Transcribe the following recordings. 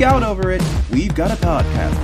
geek out over it, we've got a podcast.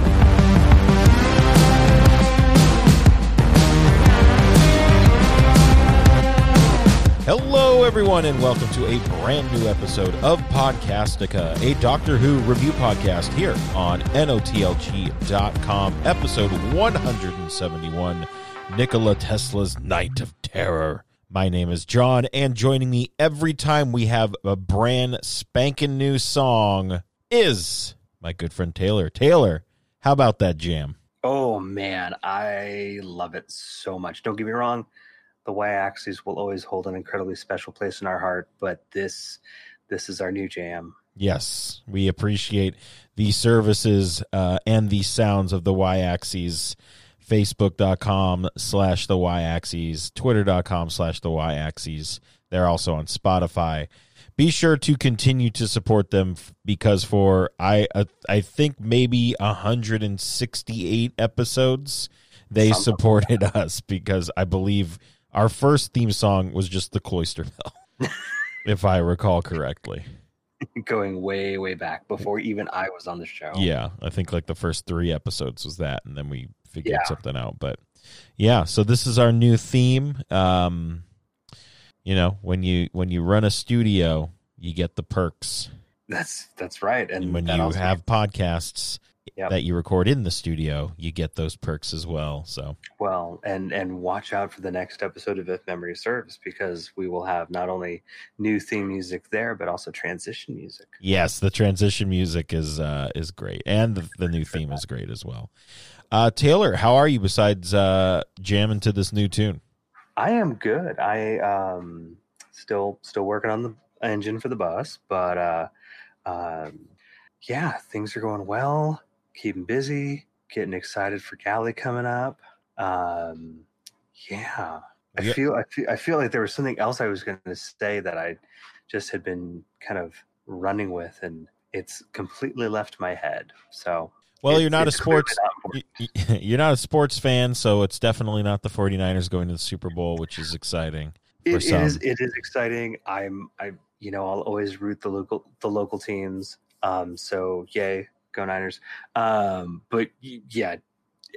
Hello, everyone, and welcome to a brand new episode of Podcastica, a Doctor Who review podcast here on NOTLG.com, episode 171 Nikola Tesla's Night of Terror. My name is John, and joining me every time we have a brand spanking new song is my good friend Taylor. Taylor, how about that jam? Oh man, I love it so much. Don't get me wrong, the Y axis will always hold an incredibly special place in our heart, but this this is our new jam. Yes, we appreciate the services uh, and the sounds of the Y axis facebook.com slash the y-axis twitter.com slash the y-axis they're also on spotify be sure to continue to support them because for i uh, i think maybe 168 episodes they Something supported like us because i believe our first theme song was just the cloister bell if i recall correctly going way way back before even i was on the show yeah i think like the first three episodes was that and then we figured yeah. something out. But yeah, so this is our new theme. Um, you know, when you when you run a studio, you get the perks. That's that's right. And, and when you have podcasts yep. that you record in the studio, you get those perks as well. So well, and and watch out for the next episode of If Memory Serves because we will have not only new theme music there, but also transition music. Yes, the transition music is uh, is great, and the, the new theme is great as well. Uh, Taylor, how are you besides uh, jamming to this new tune? I am good. I um, still still working on the engine for the bus, but uh, um, yeah, things are going well. Keeping busy, getting excited for Galley coming up. Um, yeah, I yeah. feel I feel I feel like there was something else I was going to say that I just had been kind of running with, and it's completely left my head. So well, you're not a sports you're not a sports fan, so it's definitely not the 49ers going to the Super Bowl, which is exciting. It is it is exciting. I'm I you know, I'll always root the local the local teams. Um so yay, go Niners. Um but yeah,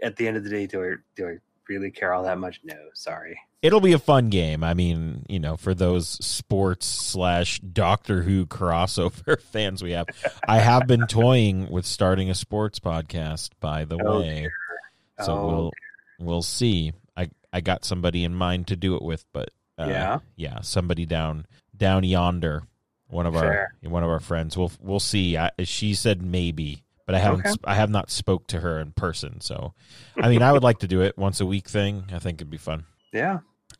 at the end of the day do I do I really care all that much? No, sorry it'll be a fun game. I mean, you know, for those sports slash Doctor Who crossover fans we have, I have been toying with starting a sports podcast. By the oh, way, dear. so oh, we'll dear. we'll see. I I got somebody in mind to do it with, but uh, yeah, yeah, somebody down down yonder, one of Fair. our one of our friends. We'll we'll see. I, she said maybe but I haven't okay. I have not spoke to her in person. So, I mean, I would like to do it once a week thing. I think it'd be fun. Yeah,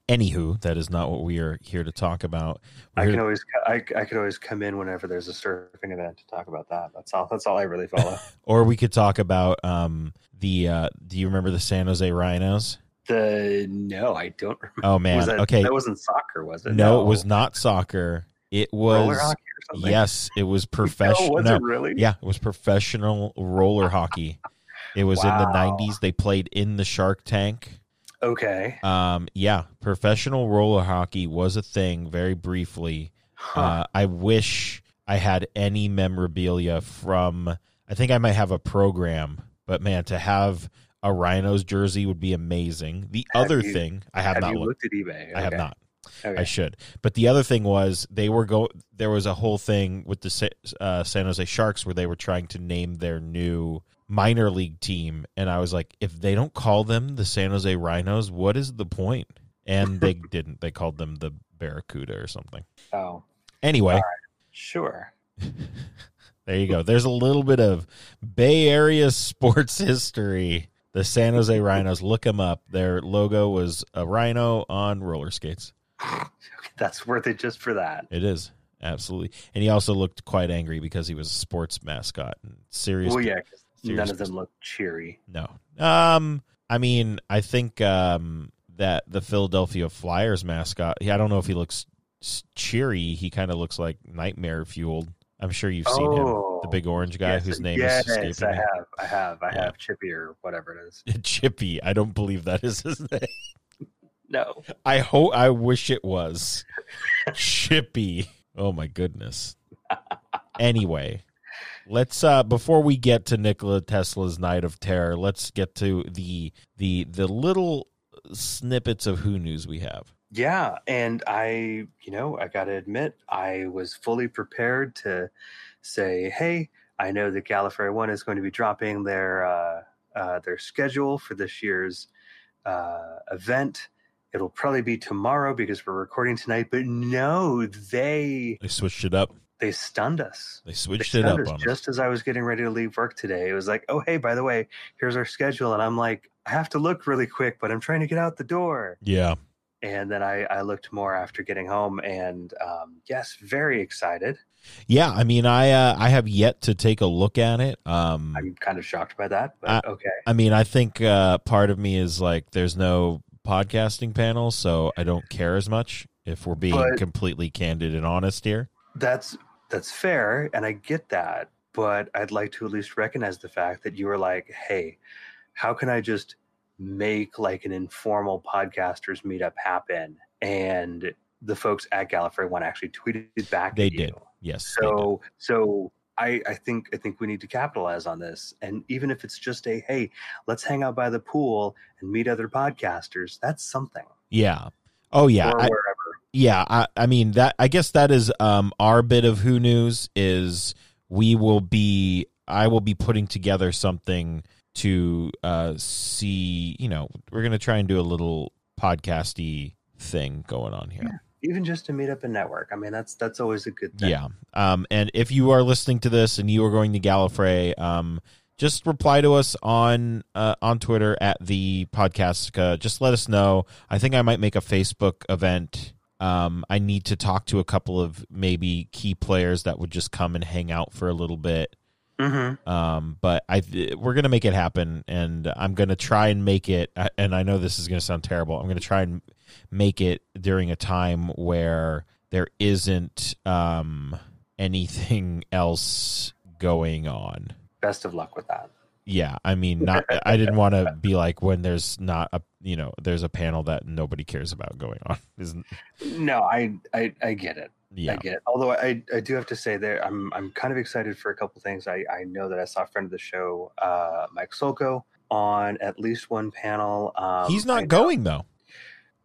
Anywho, that is not what we are here to talk about. We're I can always I, I could always come in whenever there's a surfing event to talk about that. That's all. That's all I really follow. or we could talk about um the. Uh, do you remember the San Jose Rhinos? The no, I don't. remember. Oh man, that, okay, that wasn't soccer, was it? No, no, it was not soccer. It was roller hockey or something. yes, it was professional. No, was it really? Yeah, it was professional roller hockey. It was wow. in the '90s. They played in the Shark Tank. Okay. Um, yeah, professional roller hockey was a thing very briefly. Huh. Uh, I wish I had any memorabilia from. I think I might have a program, but man, to have a Rhinos jersey would be amazing. The have other you, thing I have, have not looked, looked, at eBay. Okay. I have not. Okay. I should. But the other thing was they were go. There was a whole thing with the uh, San Jose Sharks where they were trying to name their new minor league team, and I was like, if they don't call them the San Jose Rhinos, what is the point? And they didn't. They called them the Barracuda or something. Oh. Anyway. Right. Sure. there you go. There's a little bit of Bay Area sports history. The San Jose Rhinos. Look them up. Their logo was a rhino on roller skates. That's worth it just for that. It is absolutely. And he also looked quite angry because he was a sports mascot. And serious. Well, yeah, None of them look cheery. No. Um, I mean, I think um, that the Philadelphia Flyers mascot. I don't know if he looks cheery. He kind of looks like nightmare fueled. I'm sure you've seen oh, him, the big orange guy yes, whose name yes, is escaping I have, I have, I yeah. have Chippy or whatever it is. Chippy, I don't believe that is his name. No, I hope. I wish it was Chippy. Oh my goodness. anyway, let's uh before we get to Nikola Tesla's Night of Terror, let's get to the the the little snippets of who news we have. Yeah, and I, you know, I got to admit, I was fully prepared to say, "Hey, I know that Gallifrey One is going to be dropping their uh, uh, their schedule for this year's uh, event. It'll probably be tomorrow because we're recording tonight." But no, they They switched it up. They stunned us. They They switched it stunned up us on us. just as I was getting ready to leave work today. It was like, "Oh, hey, by the way, here's our schedule," and I'm like, "I have to look really quick, but I'm trying to get out the door." Yeah. and then I, I looked more after getting home and um, yes very excited Yeah, I mean I uh I have yet to take a look at it. Um i'm kind of shocked by that but I- okay I mean, I think uh, part of me is like, there's no podcasting panel, so I don't care as much. If we're being But- completely candid and honest here, that's that's fair and i get that but i'd like to at least recognize the fact that you were like hey how can i just make like an informal podcasters meetup happen and the folks at gallifrey one actually tweeted back they did. you Yes. so so I, I think I think we need to capitalize on this. And even if it's just a hey, let's hang out by the pool and meet other podcasters, that's something. Yeah. Oh yeah. or I. yeah. I, I mean that. I guess that is um our bit of who news is we will be. I will be putting together something to uh see. You know, we're gonna try and do a little podcasty thing going on here. Even just to meet up and network. I mean that's that's always a good thing. Yeah. Um, and if you are listening to this and you are going to Gallifrey, um, just reply to us on uh, on Twitter at the podcast. Just let us know. I think I might make a Facebook event. Um, I need to talk to a couple of maybe key players that would just come and hang out for a little bit. Mm-hmm. Um, but I we're gonna make it happen, and I'm gonna try and make it. And I know this is gonna sound terrible. I'm gonna try and make it during a time where there isn't um, anything else going on. Best of luck with that. Yeah, I mean, not. I didn't want to be like when there's not a you know there's a panel that nobody cares about going on. Isn't No, I I, I get it. yeah. I get it. Although I, I do have to say there I'm I'm kind of excited for a couple things. I, I know that I saw a friend of the show, uh, Mike Solko, on at least one panel. Um, he's I not know going though.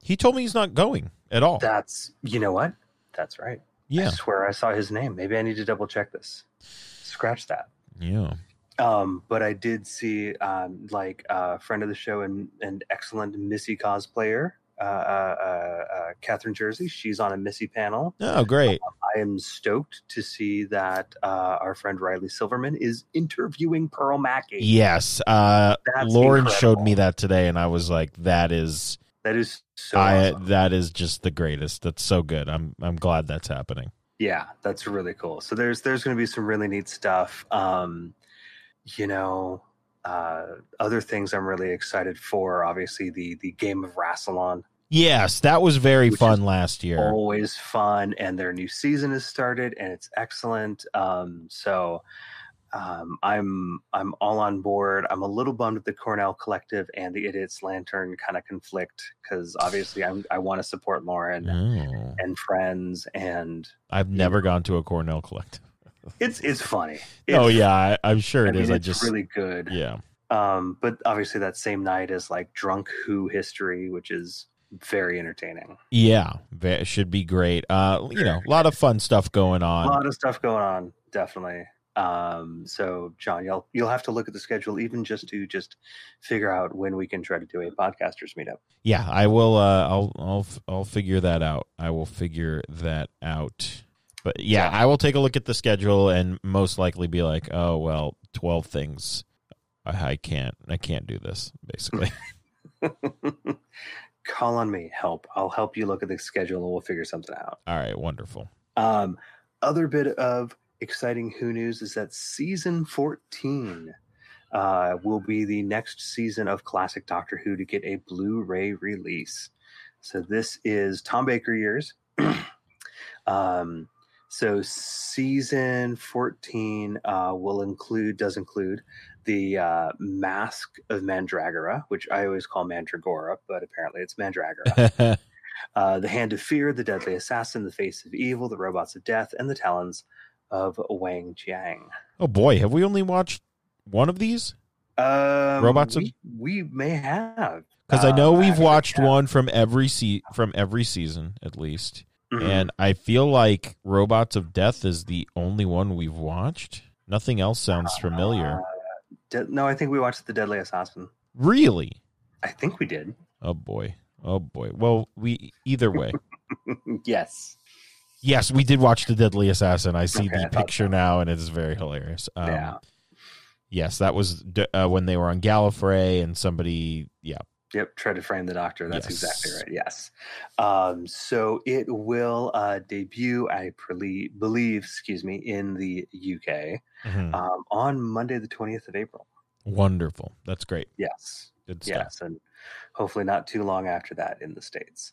He told me he's not going at all. That's you know what? That's right. Yeah. I swear I saw his name. Maybe I need to double check this. Scratch that. yeah. Um, but I did see um, like a friend of the show and an excellent Missy cosplayer, uh, uh, uh, uh, Catherine Jersey. She's on a Missy panel. Oh, great. I am stoked to see that uh, our friend Riley Silverman is interviewing Pearl Mackie. Yes. Uh, That's Lauren showed me that today, and I was like, "That is, That is so I awesome. that is just the greatest. That's so good. I'm I'm glad that's happening. Yeah, that's really cool. So there's there's going to be some really neat stuff. Um, you know, uh, other things I'm really excited for. Obviously, the the game of Rassilon, Yes, that was very fun last year. always fun, and their new season has started, and it's excellent. Um, so um, I'm I'm all on board. I'm a little bummed that the Cornell Collective and the Idiots Lantern kind of conflict because obviously I'm I want to support Lauren Oh. and friends, and I've never gone to a Cornell collective. It's it's funny. oh yeah, I, I'm sure I it mean, is. I just really good. yeah. Um, but obviously that same night is like drunk Who history, which is very entertaining. Yeah, it should be great. Uh, you know, a lot of fun stuff going on. A lot of stuff going on, definitely. Um, so John, you'll you'll have to look at the schedule even just to just figure out when we can try to do a podcasters meetup. Yeah, I will. Uh, I'll I'll I'll figure that out. I will figure that out. But yeah, I will take a look at the schedule and most likely be like, oh well, twelve things. I, I can't. I can't do this. Basically. Call on me, help. I'll help you look at the schedule and we'll figure something out. All right. Wonderful. Um, other bit of exciting Who news is that season 14 uh, will be the next season of Classic Doctor Who to get a Blu ray release. So this is Tom Baker years. um, so season 14 uh, will include, does include the uh, Mask of Mandragora, which I always call Mandragora, but apparently it's Mandragora. Uh, the Hand of Fear, the Deadly Assassin, the Face of Evil, the Robots of Death, and the Talons of Weng-Chiang. Oh boy, have we only watched one of these? Um, Robots of- we, we may have. Because I know Um, we've watched one from every se- from every season at least, Mhm. and I feel like Robots of Death is the only one we've watched. Nothing else sounds familiar. Uh, De- no, I think we watched The Deadly Assassin. Really? I think we did. Oh boy. Oh boy. Well, we either way. yes. yes, we did watch The Deadly Assassin. I see Okay, the thought picture now, and it is very hilarious. Um, yeah. Yes, that was d- uh, when they were on Gallifrey, and somebody. Yeah. Yep. Try to frame the doctor. That's Yes. exactly right. Yes. Um, so it will uh, debut, I prele- believe, excuse me, in the UK Mhm. um, on Monday, the 20th of April. Wonderful. That's great. Yes. Good stuff. Yes. And hopefully not too long after that in the States.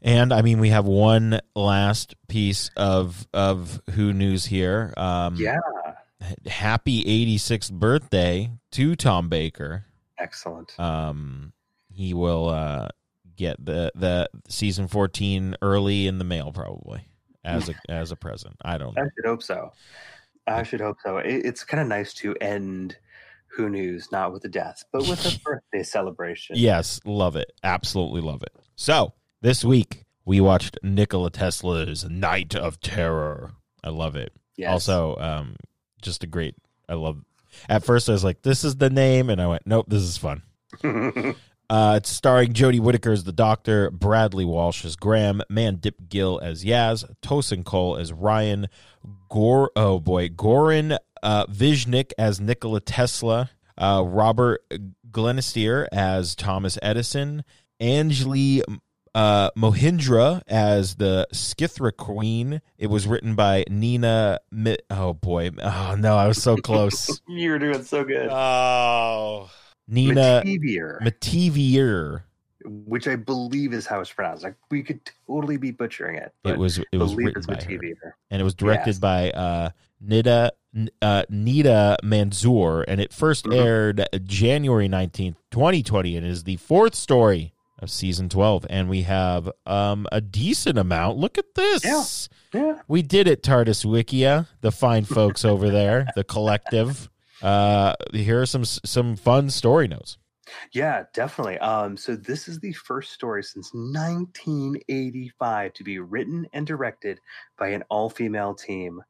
And I mean, we have one last piece of of Who news here. Um, yeah. Happy 86th birthday to Tom Baker. Excellent. Um, he will uh, get the the season 14 early in the mail probably as a as a present. I don't I should hope so. I should hope so. It, it's kind of nice to end Who News not with a death, but with a birthday celebration. Yes, love it. Absolutely love it. So, this week we watched Nikola Tesla's Night of Terror. I love it. Yes. Also, um, just a great. I love. At first, I was like, "This is the name," and I went, "Nope, this is fun." Uh, it's starring Jodie Whittaker as the Doctor, Bradley Walsh as Graham, Mandip Gill as Yaz, Tosin Cole as Ryan, Gore, oh boy, Goran uh, Višnjić as Nikola Tesla, uh, Robert Glenister as Thomas Edison, Anjali uh, Mohindra as the Skithra Queen. It was written by Nina. Mi- oh boy, oh no, I was so close. you were doing so good. oh, Nina Métivier, Métivier. which I believe is how it's pronounced. Like we could totally be butchering it. It was it was written by her, and it was directed Yes. by uh, Nida uh, Nida Manzoor, and it 1st Mhm. aired January nineteenth, twenty twenty, and is the fourth story of season twelve. And we have um, a decent amount. Look at this. Yeah. We did it, TARDIS Wikia, the fine folks over there, the collective. Uh, here are some some fun story notes. Yeah, definitely. Um, so this is the first story since 1985 to be written and directed by an all-female team.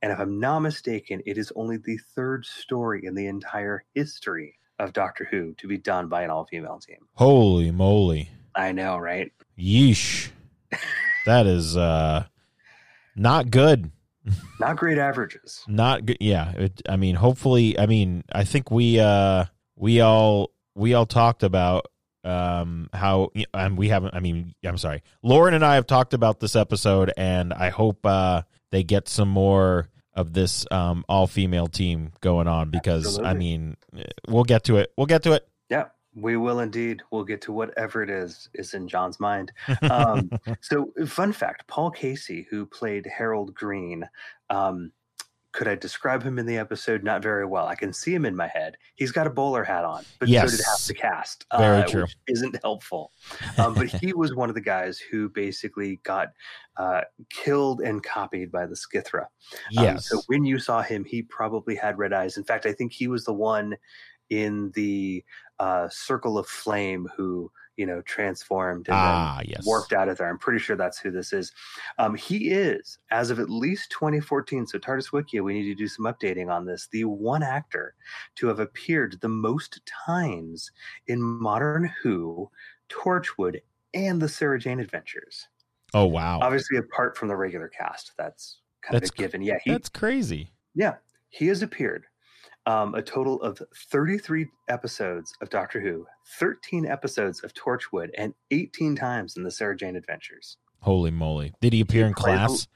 And if I'm not mistaken, it is only the third story in the entire history of Doctor Who to be done by an all-female team. Holy moly! I know, right? Yeesh, that is uh, not good. Not great averages. not good yeah it, i mean hopefully i mean i think we uh we all we all talked about um how and we haven't i mean i'm sorry. Lauren and i have talked about this episode and i hope uh they get some more of this um all female team going on because i mean we'll get to it. We'll get to it. Yeah, we will indeed. We'll get to whatever it is is in John's mind. Um, so, fun fact: Paul Kasey, who played Harold Green, um, could I describe him in the episode? Not very well. I can see him in my head. He's got a bowler hat on, but so did half Yes. the cast. Very uh, true. Which isn't helpful. Um, but he was one of the guys who basically got uh, killed and copied by the Skithra. Um, yes so when you saw him, he probably had red eyes. In fact, I think he was the one in the uh, Circle of Flame who you know transformed and ah yes warped out of there. I'm pretty sure that's who this is. Um, he is, as of at least 2014. So TARDIS Wikia, we need to do some updating on this. The one actor to have appeared the most times in modern Who, Torchwood, and the Sarah Jane Adventures. oh wow Obviously, apart from the regular cast, that's kind That's of a given. Yeah, he that's crazy yeah, he has appeared um, a total of 33 episodes of Doctor Who, 13 episodes of Torchwood, and 18 times in the Sarah Jane Adventures. holy moly did he appear in played- class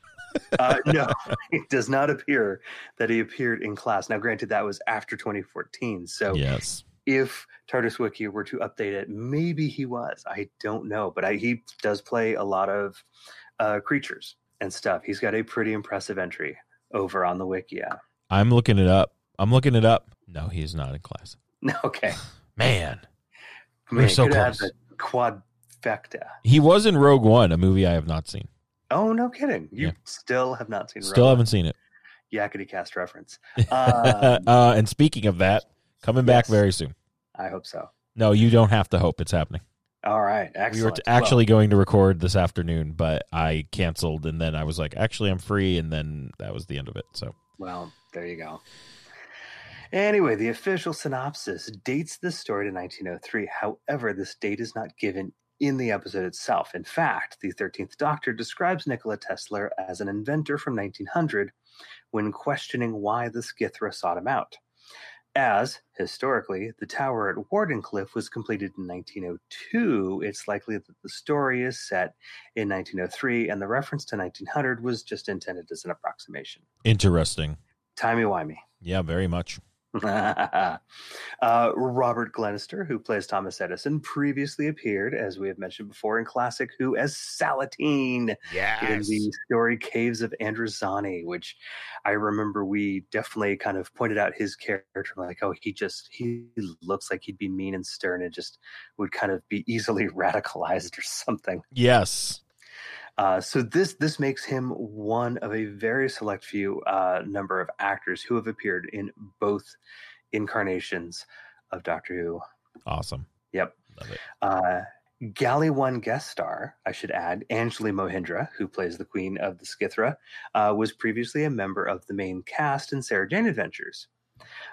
Uh, no, it does not appear that he appeared in class. Now, granted, that was after 2014. So yes if TARDIS Wiki were to update it, maybe he was. I don't know. But I, he does play a lot of uh, creatures and stuff. He's got a pretty impressive entry over on the Wikia. i'm looking it up i'm looking it up no he is not in class Okay. man We're so could have close. the quadfecta. He was in Rogue One, a movie I have not seen. Oh, no kidding. You Yeah. still have not seen Still haven't seen it. Yakety cast reference. uh, Um, and speaking of that, coming back Yes. very soon. I hope so. No, you don't have to hope it's happening. All right, We were excellent. t- actually going to record this afternoon, but I canceled, and then I was like, actually, I'm free, and then that was the end of it. So Well, well, there you go. Anyway, the official synopsis dates this story to 1903. However, this date is not given in the episode itself. In fact, the 13th Doctor describes Nikola Tesla as an inventor from 1900 when questioning why the Skithra sought him out. As, historically, the tower at Wardenclyffe was completed in 1902, it's likely that the story is set in 1903, and the reference to 1900 was just intended as an approximation. interesting. Timey-wimey. Yeah, very much. uh, Robert Glenister, who plays Thomas Edison, previously appeared, as we have mentioned before, in Classic Who as Salateen in the story Caves of Androzani, which I remember we definitely kind of pointed out his character, like, oh, he just he looks like he'd be mean and stern and just would kind of be easily radicalized or something. Yes. Uh, so this this makes him one of a very select few uh, number of actors who have appeared in both incarnations of Doctor Who. Awesome. Yep. Love it. Uh, Galley One guest star, I should add, Anjali Mohindra, who plays the Queen of the Skithra, uh, was previously a member of the main cast in Sarah Jane Adventures.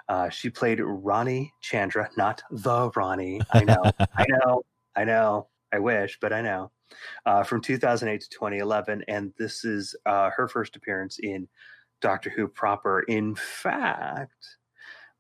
Uh, she played Rani Chandra, not the Rani. I know, I know, I know. I wish, but I know. Uh, from 2008 to 2011, and this is uh, her first appearance in Doctor Who proper. In fact,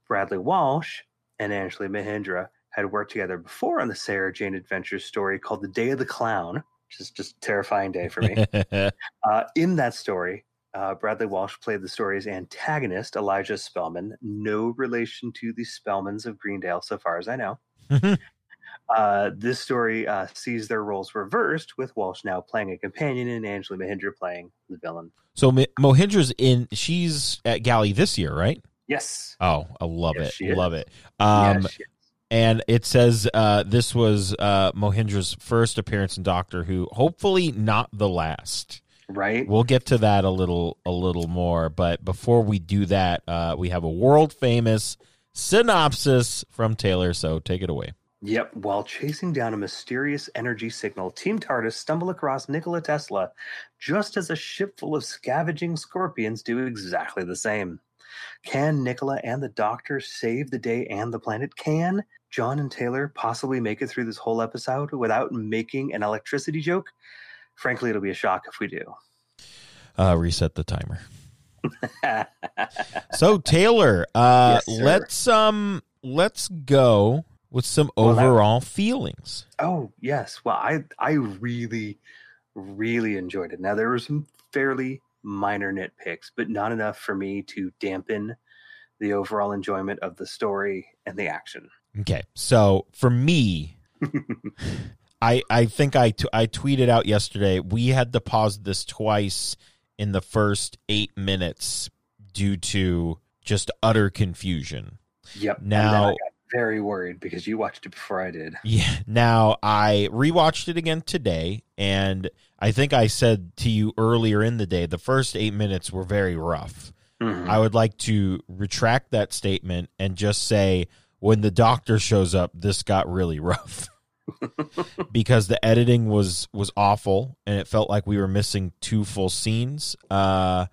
Bradley Walsh and Anjali Mohindra had worked together before on the Sarah Jane Adventures story called The Day of the Clown, which is just a terrifying day for me. uh, in that story, uh, Bradley Walsh played the story's antagonist, Elijah Spellman, no relation to the Spellmans of Greendale, so far as I know. Uh, this story uh, sees their roles reversed, with Walsh now playing a companion and Angela Mohindra playing the villain. so Mo- Mohindra's in. She's at Galley this year, right? Yes. Oh, I love Yes, it. Love it. Um, yes, and it says uh, this was uh, Mohindra's first appearance in Doctor Who. Hopefully, not the last. right? We'll get to that a little a little more, but before we do that, uh, we have a world famous synopsis from Taylor. So take it away. Yep. While chasing down a mysterious energy signal, Team TARDIS stumble across Nikola Tesla just as a ship full of scavenging scorpions do exactly the same. Can Nikola and the Doctor save the day and the planet? Can John and Taylor possibly make it through this whole episode without making an electricity joke? Frankly, it'll be a shock if we do. Uh, reset the timer. So Taylor, uh, Yes, let's um let's go with some Well, that- overall feelings. Oh yes, well I I really really enjoyed it. Now there were some fairly minor nitpicks, but not enough for me to dampen the overall enjoyment of the story and the action. Okay, so for me, I I think I t- I tweeted out yesterday we had to pause this twice in the first eight minutes due to just utter confusion. Yep. Now- very worried because you watched it before I did. Yeah. Now I rewatched it again today, and I think I said to you earlier in the day the first eight minutes were very rough. Mhm. I would like to retract that statement and just say when the doctor shows up, this got really rough. because the editing was was awful and it felt like we were missing two full scenes. Uh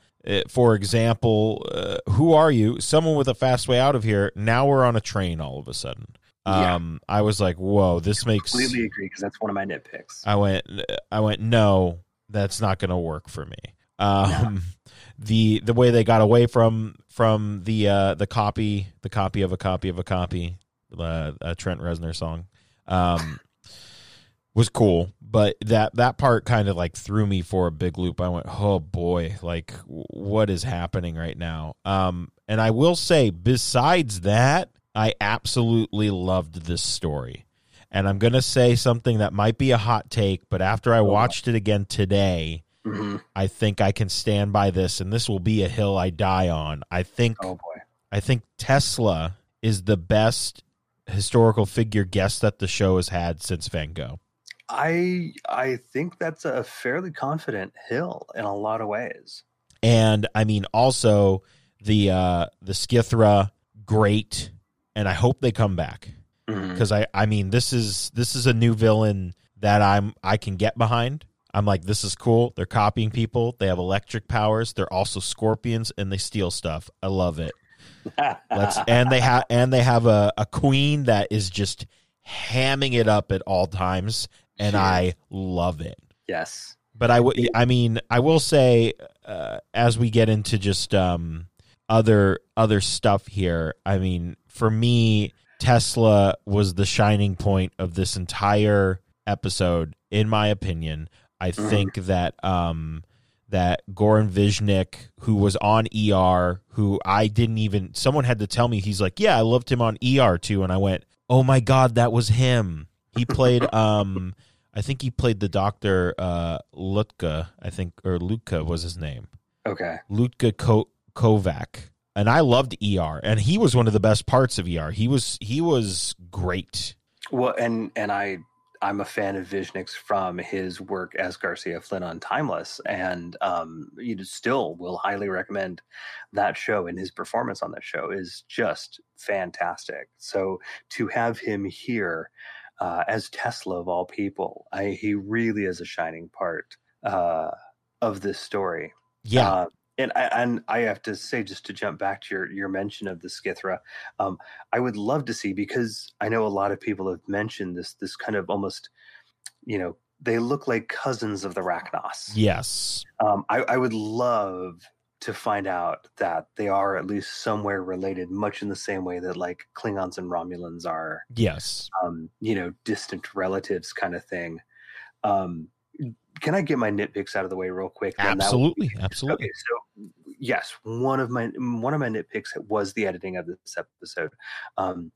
for example, uh, who are you? Someone with a fast way out of here. Now we're on a train all of a sudden. Yeah. Um I was like, "Whoa, this makes Completely agree because that's one of my nitpicks. I went I went no, that's not going to work for me. Um the the way they got away from from the uh the copy, the copy of a copy of a copy, uh, a Trent Reznor song. Um was cool, but that that part kind of like threw me for a big loop. I went, "Oh boy, like what is happening right now?" Um and I will say besides that, I absolutely loved this story and I'm going to say something that might be a hot take, but after I watched it again today, Mhm. I think I can stand by this and this will be a hill I die on. I think Oh boy. I think Tesla is the best historical figure guest that the show has had since Van Gogh. I I think that's a fairly confident hill in a lot of ways. and I mean also the uh the Skithra great and I hope they come back Mhm. because I I mean this is this is a new villain that I'm I can get behind. I'm like this is cool. They're copying people. They have electric powers. They're also scorpions and they steal stuff. I love it. Let's and they have and they have a, a queen that is just hamming it up at all times and I love it. yes. But I would I mean I will say uh, as we get into just um other other stuff here, I mean for me Tesla was the shining point of this entire episode in my opinion. I Mhm. think that um that Goran Višnjić, who was on ER, who I didn't even someone had to tell me he's like, Yeah, I loved him on ER too, and I went, Oh my god, that was him. He played um I think he played the doctor uh Lutka, I think or Lutka was his name. Okay. Lutka Ko- Kovac. And I loved ER and he was one of the best parts of ER. He was he was great. Well, and and I I'm a fan of Višnjić's from his work as Garcia Flynn on Timeless, and um, you know, still will highly recommend that show. And his performance on that show is just fantastic. So to have him here uh, as Tesla of all people, I, he really is a shining part uh, of this story. Yeah. Uh, and I and I have to say, just to jump back to your your mention of the Skithra, um, I would love to see because I know a lot of people have mentioned this this kind of almost, you know, they look like cousins of the Racnoss. yes. Um, I, I would love to find out that they are at least somewhere related, much in the same way that like Klingons and Romulans are Yes. um, you know, distant relatives kind of thing. Um, can I get my nitpicks out of the way real quick? Then that would- Absolutely. Absolutely. Okay, so yes, one of my one of my nitpicks was the editing of this episode. Um,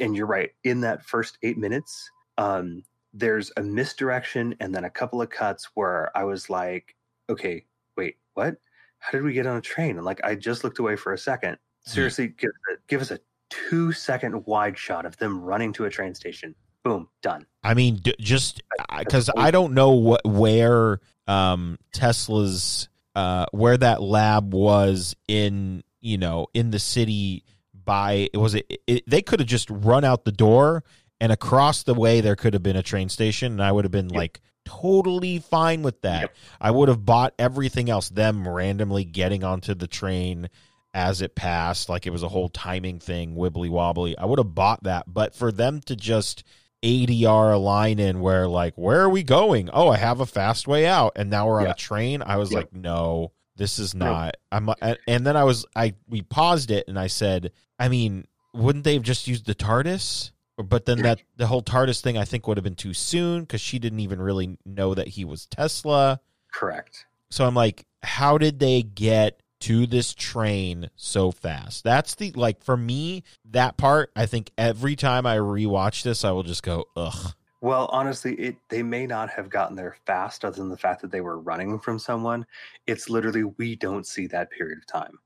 and you're right. In that first eight minutes, um, there's a misdirection and then a couple of cuts where I was like, okay, wait, what? How did we get on a train? And like, I just looked away for a second. Seriously, give, give us a two second wide shot of them running to a train station. Boom, done. I mean, d- just because I don't know what where um, Tesla's uh, where that lab was in you know in the city by it was it, it they could have just run out the door and across the way there could have been a train station and I would have been Yep. like totally fine with that. Yep. I would have bought everything else them randomly getting onto the train as it passed like it was a whole timing thing wibbly wobbly. I would have bought that, but for them to just ADR a line in where like where are we going? Oh, I have a fast way out and now we're on a train. I was Yep. like, no, this is No. not. I'm and- and then I was I we paused it and I said, I mean, wouldn't they have just used the TARDIS? But then that the whole TARDIS thing I think would have been too soon because she didn't even really know that he was Tesla. Correct. So I'm like, how did they get to this train so fast? That's the like for me that part. I think every time I rewatch this, I will just go, ugh. Well, honestly, it they may not have gotten there fast, other than the fact that they were running from someone. It's literally we don't see that period of time,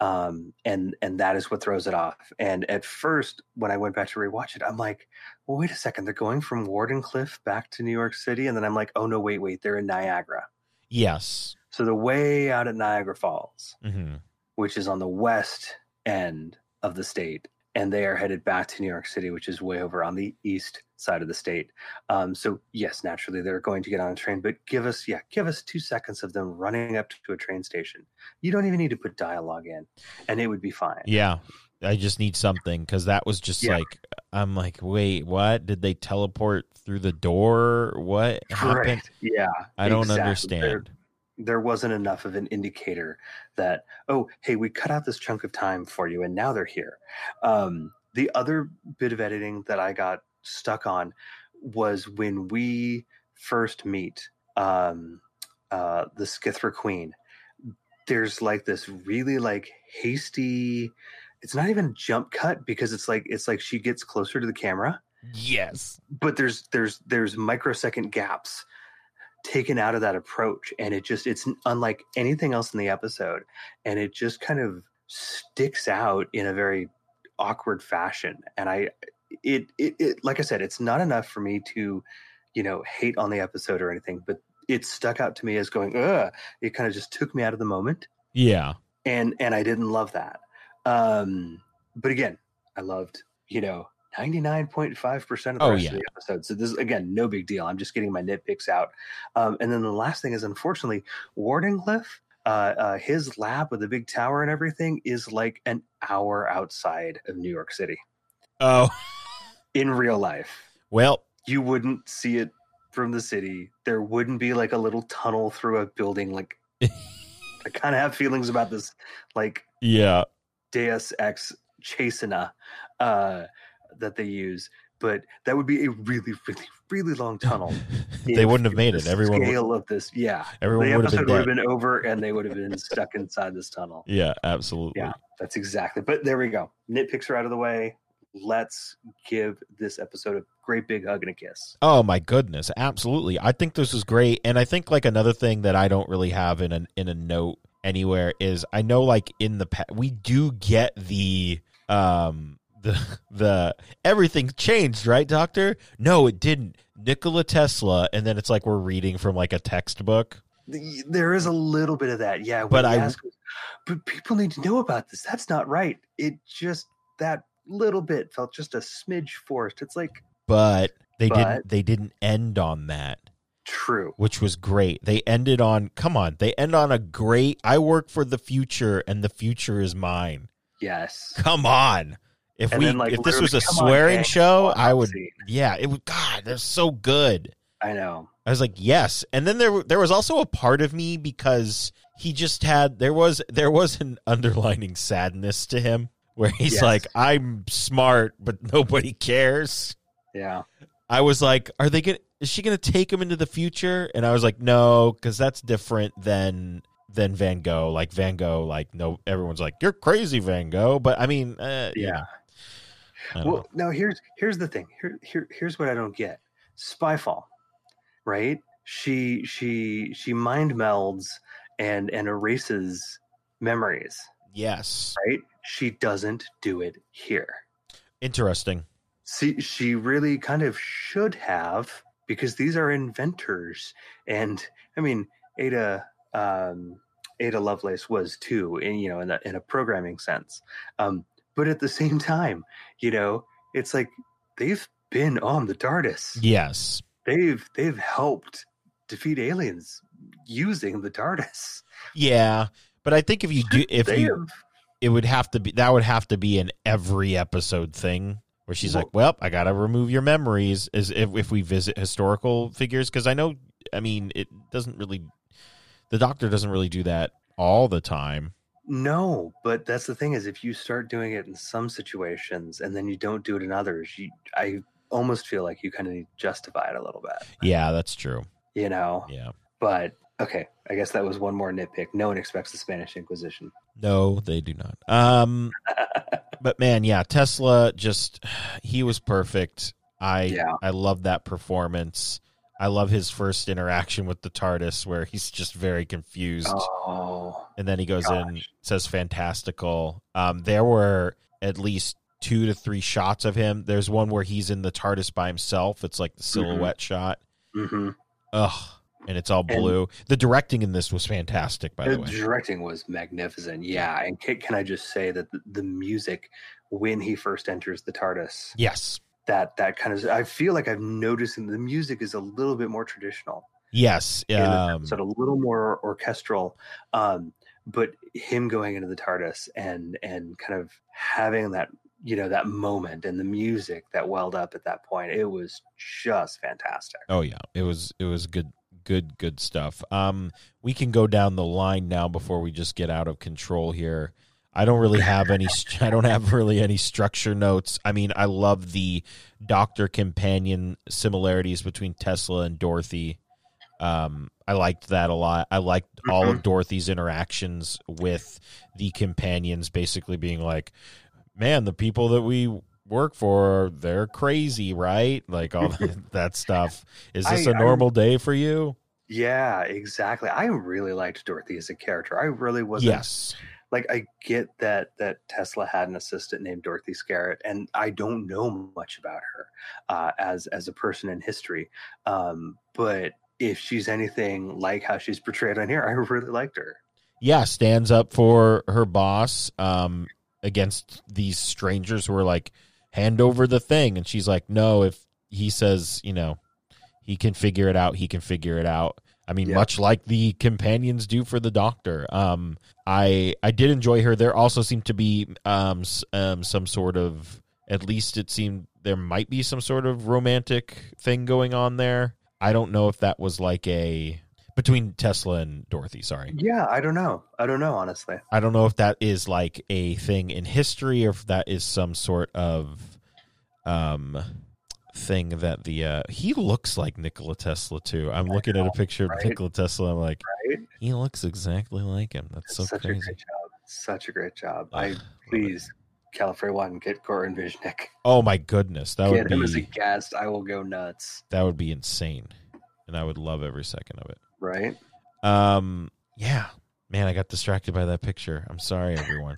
um, and and that is what throws it off. And at first, when I went back to rewatch it, I'm like, well, wait a second, they're going from Wardenclyffe back to New York City, and then I'm like, oh no, wait, wait, they're in Niagara. Yes. So they're way out at Niagara Falls, hmm which is on the west end of the state, and they are headed back to New York City, which is way over on the east side of the state. Um, so yes, naturally they're going to get on a train, but give us yeah, give us two seconds of them running up to a train station. You don't even need to put dialogue in, and it would be fine. Yeah. I just need something because that was just Yeah. like I'm like, wait, what? Did they teleport through the door? What happened? Correct. Yeah, I don't exactly. understand. There, there wasn't enough of an indicator that oh, hey, we cut out this chunk of time for you, and now they're here. Um, the other bit of editing that I got stuck on was when we first meet um, uh, the Skithra Queen. There's like this really like hasty. It's not even jump cut because it's like it's like she gets closer to the camera Yes. but there's there's there's microsecond gaps taken out of that approach and it just it's unlike anything else in the episode and it just kind of sticks out in a very awkward fashion and i it, it it like i said it's not enough for me to you know hate on the episode or anything but it stuck out to me as going Ugh. it kind of just took me out of the moment Yeah. and and I didn't love that. Um, but again, I loved you know ninety nine point five percent of the Oh, rest yeah. of the episode. So this is again no big deal. I'm just getting my nitpicks out. Um, and then the last thing is unfortunately Wardenclyffe. Uh, uh, his lab with the big tower and everything is like an hour outside of New York City Oh, in real life. well, You wouldn't see it from the city. There wouldn't be like a little tunnel through a building. Like I kind of have feelings about this, like yeah. Deus Ex Chasena uh, that they use, but that would be a really, really, really long tunnel. they wouldn't have made it. Everyone, would- scale of this, yeah, everyone the would have episode been would have been over, and they would have been stuck inside this tunnel. Yeah, absolutely. Yeah. That's exactly. But there we go. Nitpicks are out of the way. Let's give this episode a great big hug and a kiss. Oh my goodness, absolutely. I think this is great, and I think like another thing that I don't really have in a in a note anywhere is I know like in the past we do get the um the the everything changed, right, Doctor? No, it didn't. Nikola Tesla, and then it's like we're reading from like a textbook. There is a little bit of that, yeah. But I- asks, but people need to know about this. That's not right. It just that little bit felt just a smidge forced. It's like But they But- didn't they didn't end on that. true. which was great. They ended on come on, they end on a great I work for the future and the future is mine. Yes. Come on. If And we then, like, if this was a "Come on, swearing show, I would scene. yeah, it would god, they're so good. I know. I was like, yes. And then there there was also a part of me because he just had there was there was an underlining sadness to him where he's Yes. like, I'm smart, but nobody cares. Yeah. I was like, are they gonna? Is she gonna take him into the future? And I was like, no, because that's different than than Van Gogh. Like Van Gogh, like no, everyone's like, you're crazy, Van Gogh. But I mean, uh, you Yeah. know, I don't Well, know. now here's here's the thing. Here, here here's what I don't get. Spyfall, right? She she she mind melds and and erases memories, yes, right? She doesn't do it here. interesting. See, she really kind of should have because these are inventors, and I mean, Ada um, Ada Lovelace was too, in you know, in a, in a programming sense. Um, but at the same time, you know, it's like they've been on the TARDIS. Yes, They've they've helped defeat aliens using the TARDIS. yeah. But I think if you do, if you, it would have to be that would have to be an every episode thing where she's Well- like, well, I gotta remove your memories. Is if if we visit historical figures because I know, I mean, it doesn't really. The Doctor doesn't really do that all the time. No, but that's the thing is if you start doing it in some situations and then you don't do it in others, you I almost feel like you kind of justify it a little bit, Yeah, that's true. you know. Yeah. But okay, I guess that was one more nitpick. No one expects the Spanish Inquisition. No, they do not. Um, but man, yeah, Tesla just he was perfect. I Yeah. I love that performance. I love his first interaction with the TARDIS where he's just very confused. Oh, and then he goes in gosh. says fantastical um there were at least two to three shots of him there's one where he's in the tardis by himself it's like the silhouette shot hmm ugh and it's all blue the directing in this was fantastic by the way. the way directing was magnificent. Yeah, and can, can I just say that the, the music when he first enters the TARDIS, yes that that kind of I feel like I've noticed in the music is a little bit more traditional. yes um, episode, a little more orchestral. Um, but him going into the TARDIS and and kind of having that you know that moment and the music that welled up at that point, it was just fantastic. oh yeah it was it was good good good stuff um we can go down the line now before we just get out of control here I don't really have any. I don't have really any structure notes. I mean, I love the doctor companion similarities between Tesla and Dorothy. Um, I liked that a lot. I liked all of Dorothy's interactions with the companions, basically being like, "Man, the people that we work for, they're crazy, right?" Like all that, that stuff. Is this I- a I- normal day for you? Yeah, exactly. I really liked Dorothy as a character. I really wasn't Yes. Like I get that that Tesla had an assistant named Dorothy Skerritt, and I don't know much about her uh, as as a person in history. Um, but if she's anything like how she's portrayed on here, I really liked her. yeah, stands up for her boss um, against these strangers who are like, hand over the thing. And she's like, no, if he says, you know, he can figure it out, he can figure it out. I mean, Yeah. much like the companions do for the doctor. Um, I I did enjoy her. There also seemed to be um, s- um some sort of at least it seemed there might be some sort of romantic thing going on there. I don't know if that was like a between Tesla and Dorothy. Sorry, Yeah, I don't know. I don't know honestly. I don't know if that is like a thing in history or if that is some sort of um thing that the uh he looks like Nikola Tesla too. I'm looking at a picture of? Nikola Tesla. I'm like, Right? he looks exactly like him. That's so Such a great job. Such a great job. Ugh, I please, Gallifrey One, get Goran Višnjić. Oh my goodness, that would Get him as a guest. I will go nuts. that would be insane, and I would love every second of it. Right? Um, yeah, man, I got distracted by that picture. I'm sorry, everyone.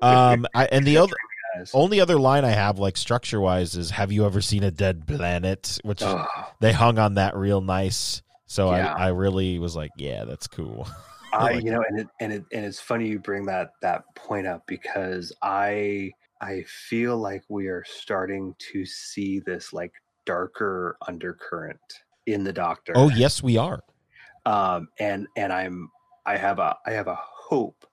um, I and the other Only other line I have, like structure wise, is "Have you ever seen a dead planet?" Which Oh, they hung on that real nice. So Yeah. I, I really was like, yeah, that's cool. I, like you know, and it, and it, and it's funny you bring that that point up because I I feel like we are starting to see this like darker undercurrent in the Doctor. Oh yes, we are. um, and and I'm I have a I have a hope.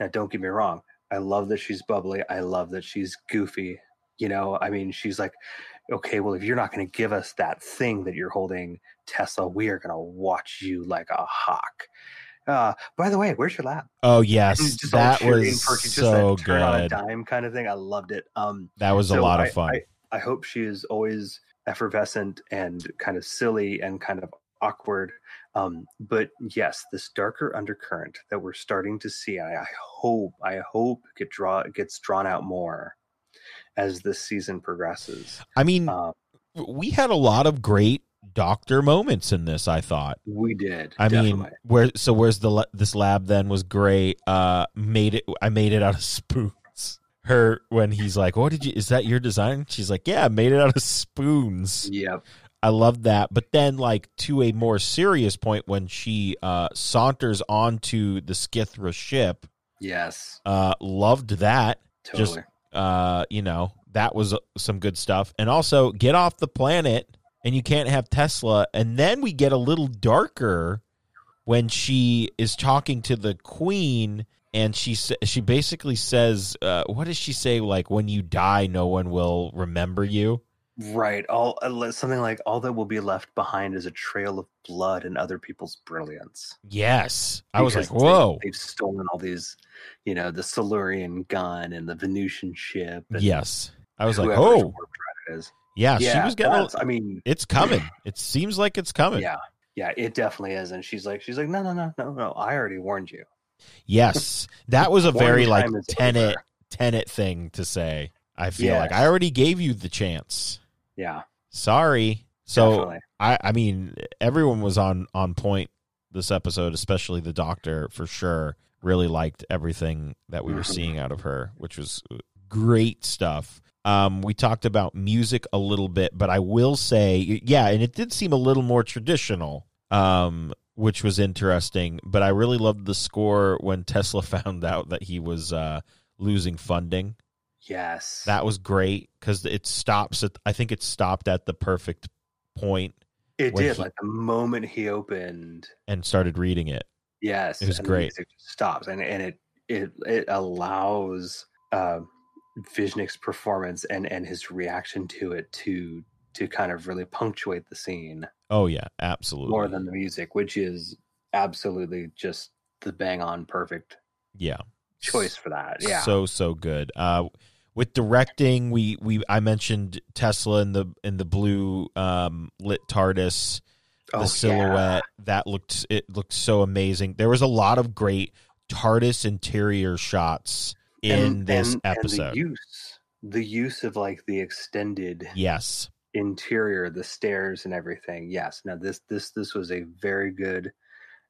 Now, don't get me wrong. I love that she's bubbly. I love that she's goofy. You know, I mean, she's like, okay, well, if you're not going to give us that thing that you're holding, Tesla, we are going to watch you like a hawk. Uh, by the way, where's your lap? Oh yes, that was perky, just so turn on a good. dime kind of thing. I loved it. Um, That was a lot I- of fun. I, I hope she is always effervescent and kind of silly and kind of awkward. Um, but yes, this darker undercurrent that we're starting to see, I, I hope, I hope get draw gets drawn out more as this season progresses. I mean, Um, we had a lot of great doctor moments in this. I thought. we did. I mean, where so where's the this lab then was great. Uh, made it. I made it out of spoons. Her when he's like, "What did you? Is that your design?" She's like, "Yeah, I made it out of spoons." Yep. I love that. But then, like to a more serious point, when she uh, saunters onto the Skithra ship, Yes. uh, loved that. Totally. Just- Uh, you know, that was uh, some good stuff. And also, get off the planet, and you can't have Tesla. And then we get a little darker when she is talking to the Queen, and she she basically says, uh, "What does she say? Like, when you die, no one will remember you." Right. All uh, something like all that will be left behind is a trail of blood and other people's brilliance. Yes, I was like, because they- "Whoa." They've stolen all these, you know, the Silurian gun and the Venusian ship. And Yes, I was like, "Oh, warp drive it is. yeah." yeah, she was getting. that's- A, I mean, it's coming. It seems like it's coming. yeah, yeah, it definitely is. And she's like, she's like, no, no, no, no, no. I already warned you. Yes, that was a very like tenet over. tenet thing to say. I feel like I already gave you the chance. Yeah, Sorry. So definitely. I I mean everyone was on on point this episode, especially the doctor for sure. Really liked everything that we were Mhm. seeing out of her, which was great stuff. Um, we talked about music a little bit, but I will say, yeah, and it did seem a little more traditional, um, which was interesting. But I really loved the score when Tesla found out that he was uh, losing funding. Yes, That was great because it stops at. I think it stopped at the perfect point it did. he- like the moment he opened, and started reading it. yes, It was and great. music just stops, and and it it it allows uh, Višnjić's performance and and his reaction to it to to kind of really punctuate the scene. Oh yeah, absolutely. more than the music, which is absolutely just the bang on perfect yeah choice for that. Yeah. so so good. Uh, with directing, we we I mentioned Tesla in the in the blue um, lit TARDIS, the Oh, yeah. silhouette that looked it looked so amazing. There was a lot of great TARDIS interior shots in And- this and- and episode. the use, the use of like the extended yes, interior, the stairs and everything. Yes. Now this this this was a very good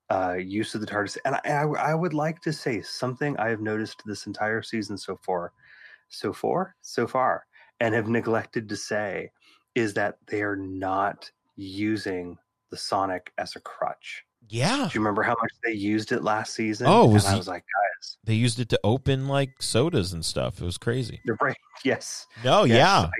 uh use of the TARDIS. And I, I I would like to say something I have noticed this entire season so far, so far, so far, and have neglected to say is that they are not using the Sonic as a crutch. Yeah. Do you remember how much they used it last season? Oh, was and I was like, guys, They used it to open like sodas and stuff. It was crazy. right. Yes. No, Yes. yeah. I-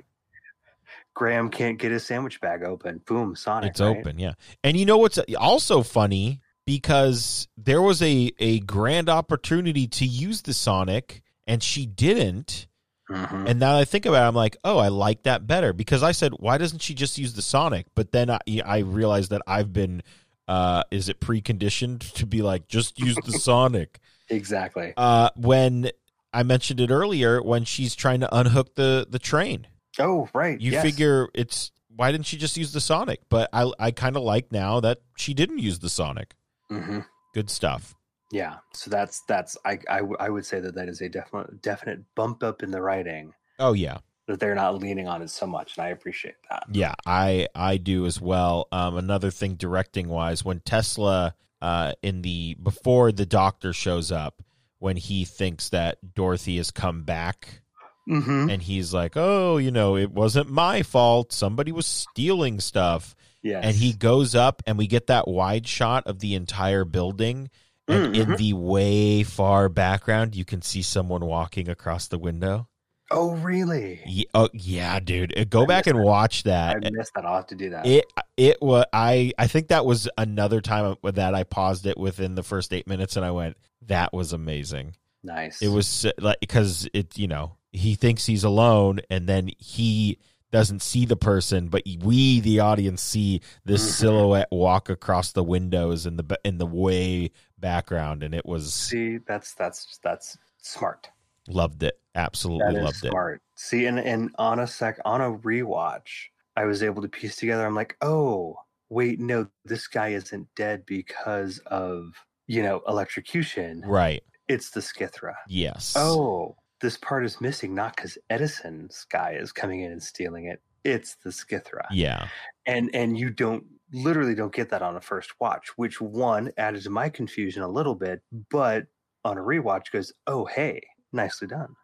Graham can't get his sandwich bag open. Boom, Sonic. it's right? open, yeah. And you know what's uh, also funny because there was a a grand opportunity to use the Sonic and she didn't. Mhm. And now that I think about it, I'm like, oh, I like that better because I said, why doesn't she just use the Sonic? But then I, I realized that I've been, uh, is it preconditioned to be like, just use the Sonic? Exactly. Uh, when I mentioned it earlier, when she's trying to unhook the the train, Oh, right. you yes. figure it's why didn't she just use the Sonic? But I I kind of like now that she didn't use the Sonic. hmm Good stuff. Yeah. So that's that's I, would I would say that that is a definite definite bump up in the writing Oh yeah, that they're not leaning on it so much, and I appreciate that. yeah. I I do as well. Um, another thing directing wise, when Tesla uh in the before the Doctor shows up, when he thinks that Dorothy has come back. Mm-hmm. And he's like, "Oh, you know, it wasn't my fault. Somebody was stealing stuff." Yes. and he goes up and we get that wide shot of the entire building and Mm, in the way far background you can see someone walking across the window Oh, really? yeah, oh, yeah dude Uh, go I back and that. watch that i missed that i'll have to do that. it it was i i think that was another time that i paused it within the first eight minutes and i went that was amazing nice. it was uh, like because it you know he thinks he's alone and then he doesn't see the person but we the audience see this Mhm. silhouette walk across the windows in the in the way background and it was See, that's that's that's smart. loved it absolutely loved it smart. See, and and on a sec on a rewatch, I was able to piece together. I'm like, oh, wait, no, this guy isn't dead because of you know electrocution. right It's the Skithra. yes Oh, this part is missing, not because Edison's guy is coming in and stealing it. It's the Skithra. yeah. And and you don't literally don't get that on a first watch which one added to my confusion a little bit but on a rewatch goes oh hey nicely done.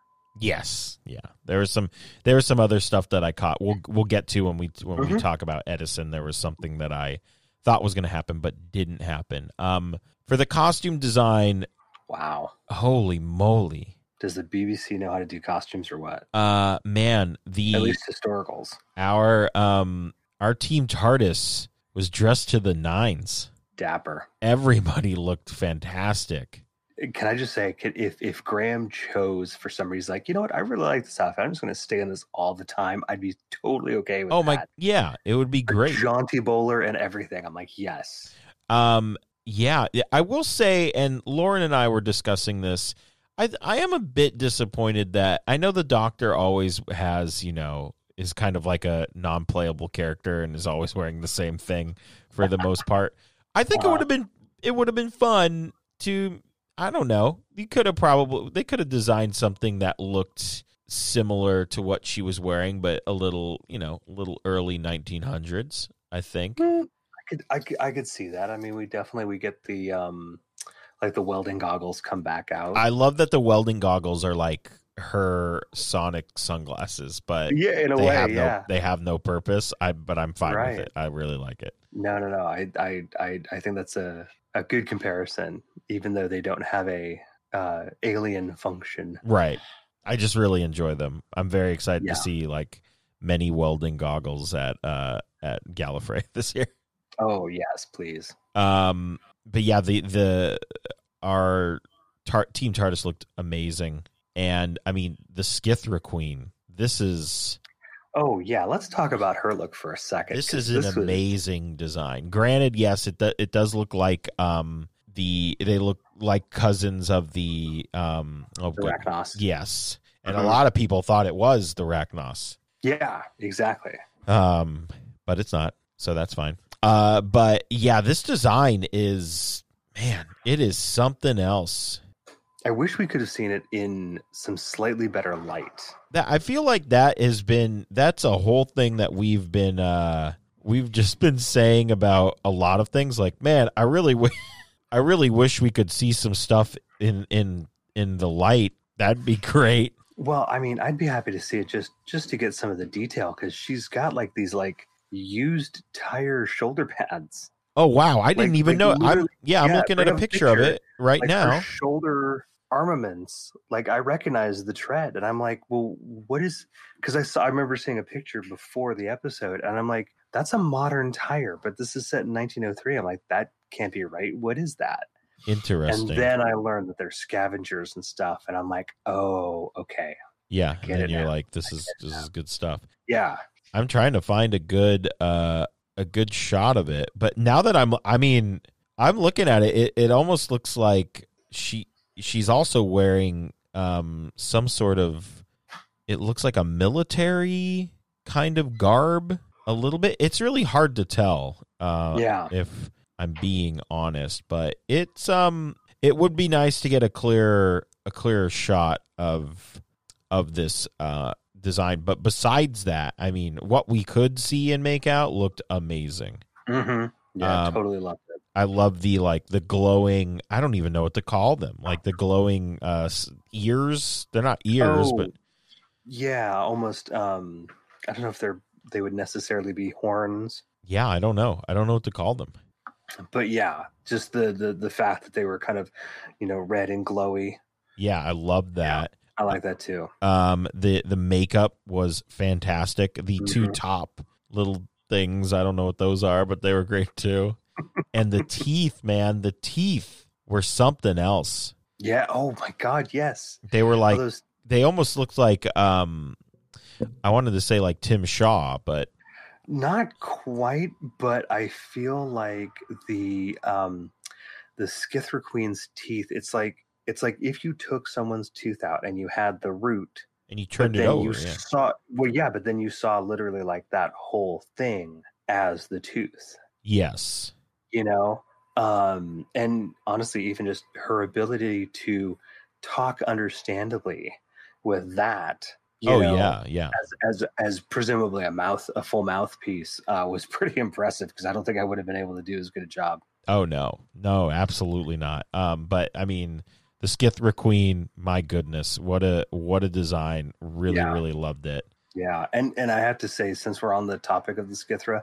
Yes. Yeah. There was some there was some other stuff that i caught. We'll we'll get to when we when we Mhm. talk about edison. There was something that i thought was going to happen but didn't happen. Um for the costume design wow. Holy moly does the bbc know how to do costumes or what? Uh man the at least historicals. Our um our team tardis was dressed to the nines. Dapper. Everybody looked fantastic. Can i just say if if graham chose for some reason like you know what? I really like this outfit. I'm just going to stay in this all the time i'd be totally okay with oh my that. yeah it would be A great. jaunty bowler and everything. I'm like yes. Um, yeah, I will say, and Lauren and I were discussing this. I I am a bit disappointed that I know the Doctor always has, you know, is kind of like a non-playable character and is always wearing the same thing for the most part. I think it would have been it would have been fun to I don't know. You could have probably they could have designed something that looked similar to what she was wearing, but a little, you know, a little early 1900s. I think. Mm, I could, I could, I could see that. I mean, we definitely we get the um, like the welding goggles come back out. I love that the welding goggles are like her Sonic sunglasses, but yeah, in a they way, have yeah. no they have no purpose. I but I'm fine Right. with it. I really like it. No, no, no. I, I, I, I think that's a a good comparison, even though they don't have a uh, alien function. Right. I just really enjoy them. I'm very excited Yeah. to see like many welding goggles at uh at Gallifrey this year. Oh yes, please. Um but yeah, the the our tar- team TARDIS looked amazing. And I mean, the Skithra Queen. This is Oh yeah, let's talk about her look for a second. This is an this was- amazing design. Granted, yes, it do, it does look like um the they look like cousins of the um oh the good- Racnoss. yes, and Mhm. a lot of people thought it was the Racnoss, Yeah, exactly. um, but it's not, so that's fine. Uh, but yeah, this design is man, it is something else. I wish we could have seen it in some slightly better light. That I feel like that has been that's a whole thing that we've been uh we've just been saying about a lot of things like man I really wish I really wish we could see some stuff in in in the light that'd be great Well, I mean, I'd be happy to see it just just to get some of the detail because she's got like these like used tire shoulder pads. Oh wow, I didn't Like- even like know. I'm literally- yeah, I'm looking at a picture of it right like now. shoulder armaments like i recognize the tread and i'm like well what is because i saw i remember seeing a picture before the episode and i'm like that's a modern tire but this is set in 1903 i'm like that can't be right what is that Interesting. and then i learned that they're scavengers and stuff and i'm like oh okay yeah, and get then it you're now. like, this I is this now. is good stuff. yeah I'm trying to find a good uh a good shot of it. But now that I'm I mean, I'm looking at it, it, it almost looks like she she's also wearing um some sort of it looks like a military kind of garb a little bit. It's really hard to tell uh yeah if I'm being honest, but it's um it would be nice to get a clear a clearer shot of of this uh design. But besides that, I mean, what we could see and make out looked amazing. hmm yeah Um, totally loved it I love the like the glowing. I don't even know what to call them. Like the glowing uh ears. They're not ears, Oh, but yeah almost um i don't know if they're they would necessarily be horns yeah, I don't know. I don't know what to call them. but yeah just the the the fact that they were kind of you know red and glowy Yeah, I love that. I like that too Um, the the makeup was fantastic. The two Mhm. top little things, I don't know what those are, but they were great too. and the teeth, man, the teeth were something else. yeah oh my god yes They were like those they almost looked like um, I wanted to say like Tim Shaw, but not quite but i feel like the um the skithra queen's teeth it's like it's like if you took someone's tooth out and you had the root and you turned it over. you Yeah. saw well yeah but then you saw literally like that whole thing as the tooth Yes. you know um and honestly even just her ability to talk understandably with that you oh know, yeah, yeah. as as as presumably a mouth a full mouthpiece uh was pretty impressive because i don't think i would have been able to do as good a job Oh no, no, absolutely not. Um, but I mean, the Skithra Queen, my goodness, what a what a design! Really, Yeah. really loved it. yeah and and i have to say since we're on the topic of the skithra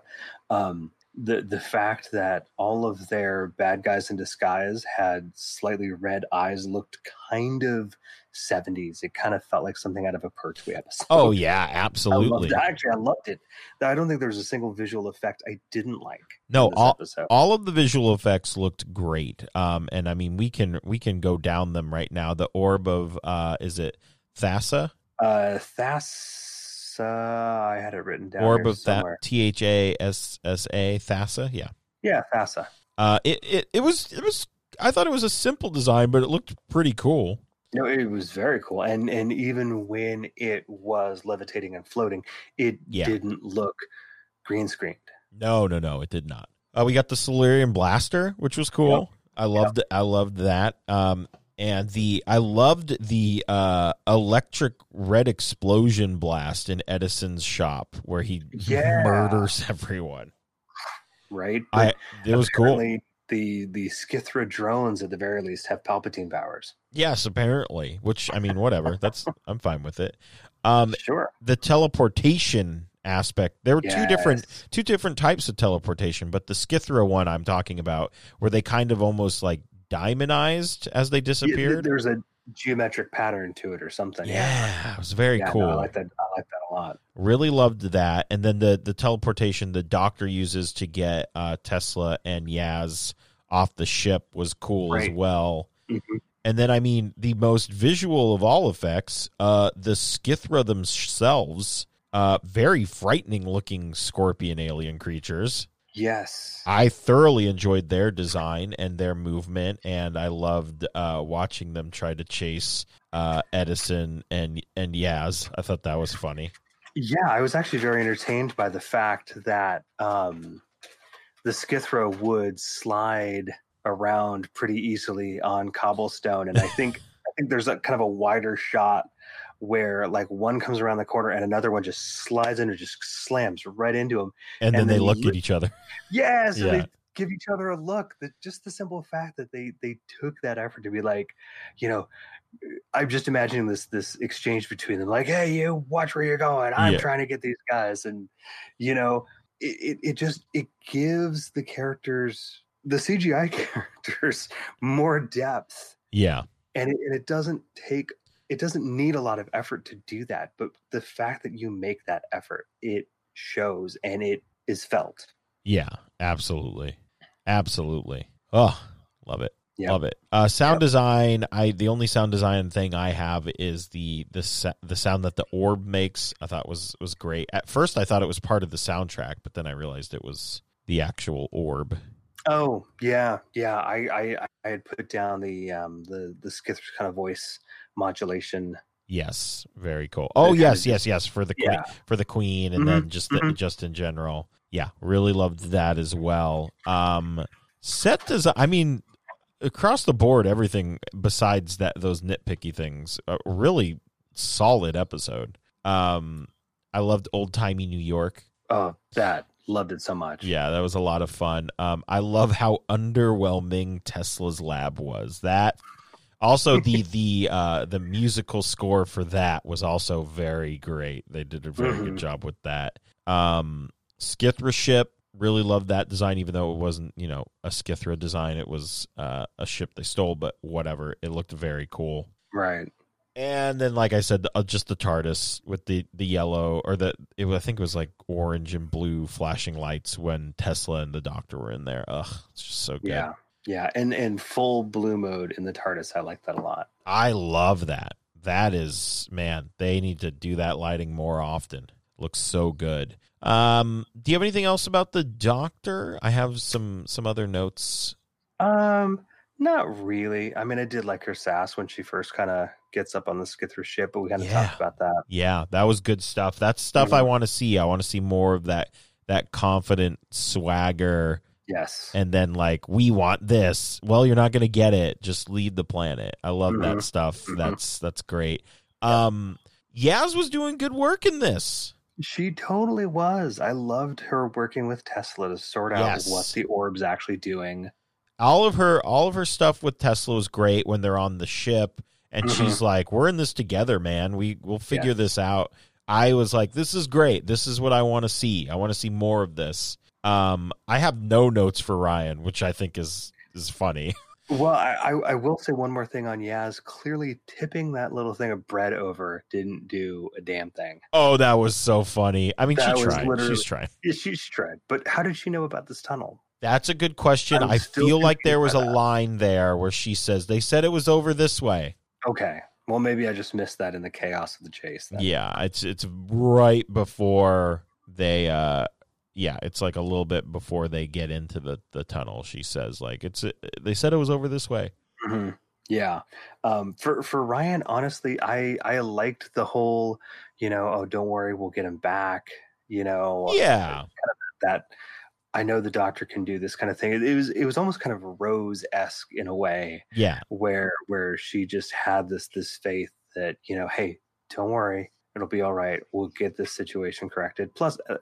um the the fact that all of their bad guys in disguise had slightly red eyes looked kind of 70s it kind of felt like something out of a pertwee episode Oh yeah, absolutely. it. Actually, I loved it. I don't think there was a single visual effect I didn't like. No, all episode. all of the visual effects looked great. Um, and I mean, we can we can go down them right now. The orb of uh, is it Thassa? Uh, Thassa, I had it written down. orb of that. T H A S S A Thassa. Yeah. Yeah, Thassa. Uh, it, it it was it was. I thought it was a simple design, but it looked pretty cool. No, it was very cool, and and even when it was levitating and floating, it Yeah. didn't look green screened. No, no, no, it did not. Uh, we got the Silurian blaster, which was cool. I loved I loved that. Um, and the I loved the uh electric red explosion blast in Edison's shop where he Yeah. murders everyone. Right? I it was cool. The the Skithra drones, at the very least, have Palpatine powers. Yes, apparently. Which I mean, whatever. That's I'm fine with it. Um, sure. the teleportation aspect. There were two different two different types of teleportation, but the Skithra one I'm talking about, where they kind of almost like diamondized as they Yeah, th- disappeared. there's a geometric pattern to it or something. Yeah, it was very Yeah, no, cool. I like that. I like that a lot. Really loved that. And then the the teleportation the doctor uses to get uh, Tesla and Yaz off the ship was cool as Right. well. Mhm. And then I mean the most visual of all effects, uh, the Skithra themselves, uh, very frightening looking scorpion alien creatures. Yes. I thoroughly enjoyed their design and their movement, and I loved uh, watching them try to chase uh, Edison and and Yaz. I thought that was funny. Yeah, I was actually very entertained by the fact that um, the Skithra would slide around pretty easily on cobblestone, and I think I think there's a kind of a wider shot where like one comes around the corner and another one just slides in and just slams right into him. And, then And they look at each other. Yes, and Yeah. they give each other a look. That just the simple fact that they they took that effort to be like, you know, I'm just imagining this this exchange between them, like, hey, you watch where you're going. I'm Yeah. trying to get these guys, and you know, it, it, it just it gives the characters the CGI characters more depth Yeah. and it, and it doesn't take it doesn't need a lot of effort to do that but the fact that you make that effort it shows and it is felt Yeah. Absolutely. Absolutely. Oh, love it. Yep. Love it. Uh, sound Yep. design. I the only sound design thing I have is the the the sound that the orb makes. I thought was was great. At first, I thought it was part of the soundtrack, but then I realized it was the actual orb. oh yeah yeah i i i had put down the um the the skith kind of voice modulation Yes, very cool. Oh yes, yes, yes for the queen, yeah for the queen, and Mhm, then just the, mhm. just in general. Yeah, really loved that as well. Um, set design. I mean, across the board, everything besides that those nitpicky things. A really solid episode. Um, I loved old timey New York. oh that loved it so much Yeah, that was a lot of fun. Um, I love how underwhelming Tesla's lab was. That also the the uh, the musical score for that was also very great. They did a very good Mhm. job with that. Um, Skithra ship really loved that design, even though it wasn't you know a Skithra design. It was uh, a ship they stole, but whatever. It looked very cool. right And then, like I said, uh, just the TARDIS with the the yellow or the it, was- I think it was like orange and blue flashing lights when Tesla and the Doctor were in there. Ugh, it's just so good. yeah yeah and and full blue mode in the tardis i like that a lot I love that. That is man, they need to do that lighting more often. Looks so good. Um, do you have anything else about the Doctor? I have some some other notes. Um, not really. I mean, I did like her sass when she first kind of gets up on the Skithra ship, but we kind of Yeah. talked about that. Yeah, that was good stuff. That's stuff I want to see. I want to see more of that that confident swagger Yes. and then like we want this well you're not going to get it just lead the planet i love that Mhm. stuff Mhm. that's that's great um yaz was doing good work in this she totally was. I loved her working with Tesla to sort out Yes. what the orb's actually doing. all of her all of her stuff with tesla was great when they're on the ship and Mhm. she's like we're in this together man we we'll figure this out i was like this is great this is what i want to see i want to see more of this um i have no notes for ryan which i think is is funny Well, I, I, I will say one more thing on Yaz. Clearly, tipping that little thing of bread over didn't do a damn thing. oh that was so funny i mean That she tried she's trying she, she tried, but how did she know about this tunnel? That's a good question. I'm I feel like there was a that. line there where she says they said it was over this way. Okay. Well, maybe I just missed that in the chaos of the chase. Then. Yeah, it's it's right before they uh yeah, it's like a little bit before they get into the the tunnel. She says like it's they said it was over this way. Mhm. Yeah. Um, for for Ryan, honestly, I I liked the whole, you know, oh, don't worry, we'll get him back. You know, Yeah. that I know the doctor can do this kind of thing. It, it was it was almost kind of Rose esque in a way, Yeah. where where she just had this this faith that you know, hey, don't worry, it'll be all right. We'll get this situation corrected. Plus, uh,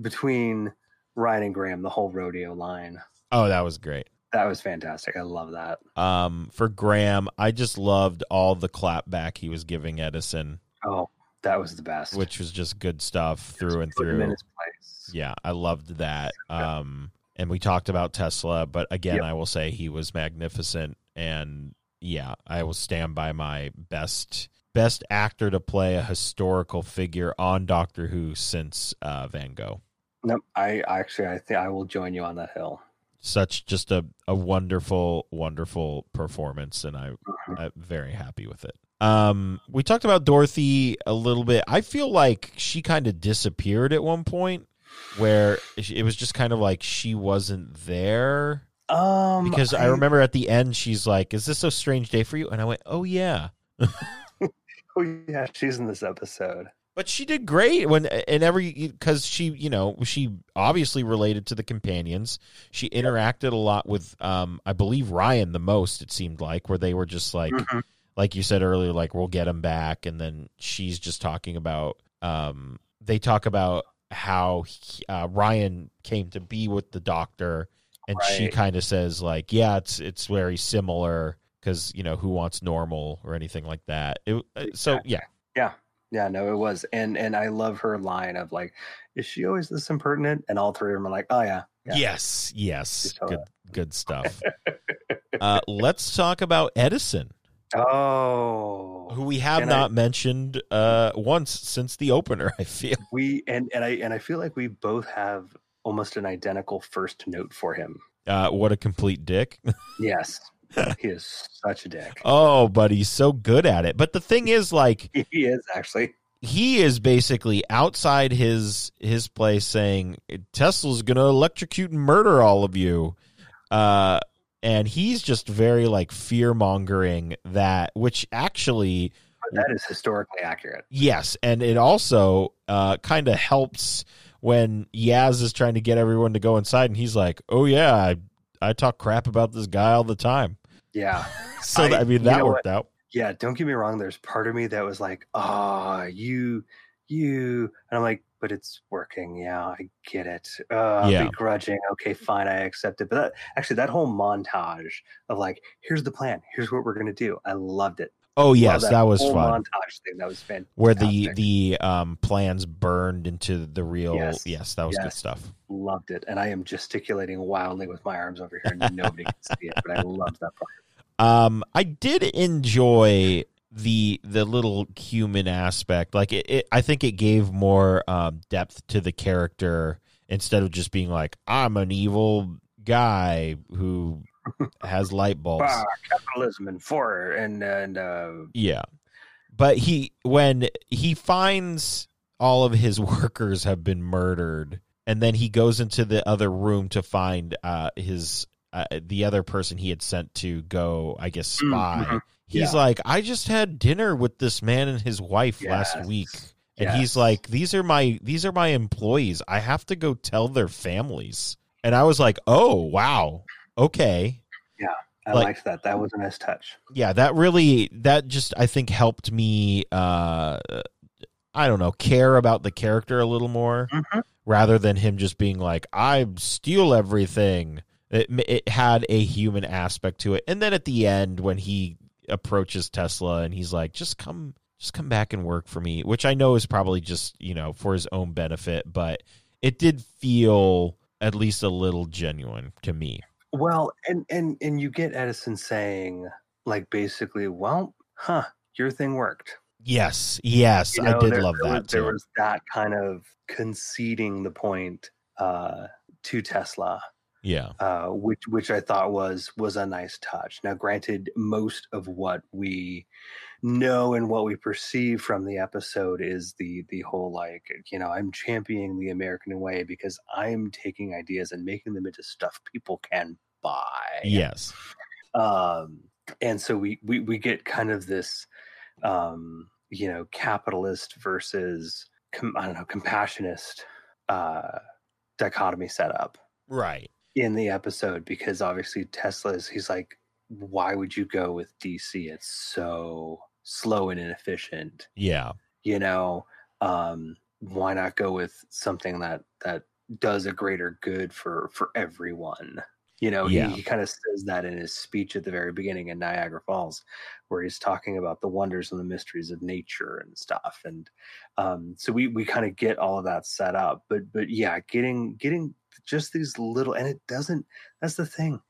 between Ryan and Graham, the whole rodeo line Oh, that was great. that was fantastic. I love that. Um for Graham, I just loved all the clap back he was giving Edison, Oh, that was the best. which was just good stuff through and through. in his place. Yeah, I loved that. Um, and we talked about Tesla, but again, Yep. I will say he was magnificent. And yeah, I will stand by my best best actor to play a historical figure on Doctor Who since uh, Van Gogh. Nope. I actually, I think I will join you on that hill. Such just a, a wonderful, wonderful performance, and I, Mhm. I'm very happy with it. Um, we talked about Dorothy a little bit. I feel like she kind of disappeared at one point, where it was just kind of like she wasn't there. Um, because I, remember at the end she's like, "Is this a strange day for you?" And I went, "Oh yeah." Oh yeah, she's in this episode. But she did great when and every because she you know she obviously related to the companions. She interacted a lot with um I believe Ryan the most. It seemed like where they were just like Mhm. like you said earlier, like we'll get him back, and then she's just talking about um they talk about how he, uh, Ryan came to be with the doctor, and she kind of says like, yeah, it's it's very similar because you know who wants normal or anything like that. It, uh, so yeah, yeah, yeah. no, it was, and and I love her line of like, "Is she always this impertinent?" And all three of them are like, "Oh yeah, yeah. Yes, yes, good, good stuff. uh, let's talk about Edison, Oh, who we have not I- mentioned uh, once since the opener. I feel. we and and I and I feel like we both have almost an identical first note for him. Uh, what a complete dick. Yes, he is such a dick. oh, but he's so good at it. But the thing is, like, He is actually. he is basically outside his his place saying Tesla's going to electrocute and murder all of you. Uh and he's just very like fear mongering that which actually That is historically accurate. yes, and it also uh kind of helps when Yaz is trying to get everyone to go inside and he's like, "Oh yeah, I I talk crap about this guy all the time." Yeah, So I- that, I mean that worked out. yeah. Don't get me wrong. There's part of me that was like, "Ah, you, you," and I'm like, "But it's working. Yeah, I get it. Uh, Yeah. begrudging. Okay, fine, I accept it." But that, actually, that whole montage of like, "Here's the plan. Here's what we're gonna do." I loved it. Oh yes, that, was fun. Montage thing that was fantastic. where the the um plans burned into the real yes, Yes. that was good stuff loved it, and I am gesticulating wildly with my arms over here, and nobody can see it, but I loved that part. um i did enjoy the the little human aspect like it, it i think it gave more um depth to the character instead of just being like i'm an evil guy who has light bulbs Ah, capitalism and for and and uh, Yeah. But he when he finds all of his workers have been murdered and then he goes into the other room to find uh his uh, the other person he had sent to go I guess Mm, spy. mhm. He's Yeah. like I just had dinner with this man and his wife last week. And he's like these are my these are my employees. I have to go tell their families. And I was like, "Oh, wow. Okay." Yeah. I like- liked that. That was a nice touch. yeah that really that just i think helped me uh i don't know care about the character a little more Mhm. rather than him just being like i steal everything it, it had a human aspect to it and then at the end when he approaches tesla and he's like just come just come back and work for me which i know is probably just you know for his own benefit but it did feel at least a little genuine to me Well, and and and you get Edison saying like basically, well, huh, your thing worked. yes yes You i did there- love there that Was, there was that kind of conceding the point uh, to Tesla, yeah uh, which which I thought was was a nice touch. Now, granted, most of what we know and what we perceive from the episode is the the whole like you know I'm championing the American way because I'm taking ideas and making them into stuff people can buy Yes. um, and so we, we we get kind of this um, you know capitalist versus com- I don't know compassionist uh, dichotomy set up Right. In the episode because obviously Tesla's he's like why would you go with DC it's so slow and inefficient. Yeah. you know um why not go with something that that does a greater good for for everyone you know Yeah. he, he kind of says that in his speech at the very beginning in niagara falls where he's talking about the wonders and the mysteries of nature and stuff and um so we we kind of get all of that set up but but yeah getting getting just these little and it doesn't that's the thing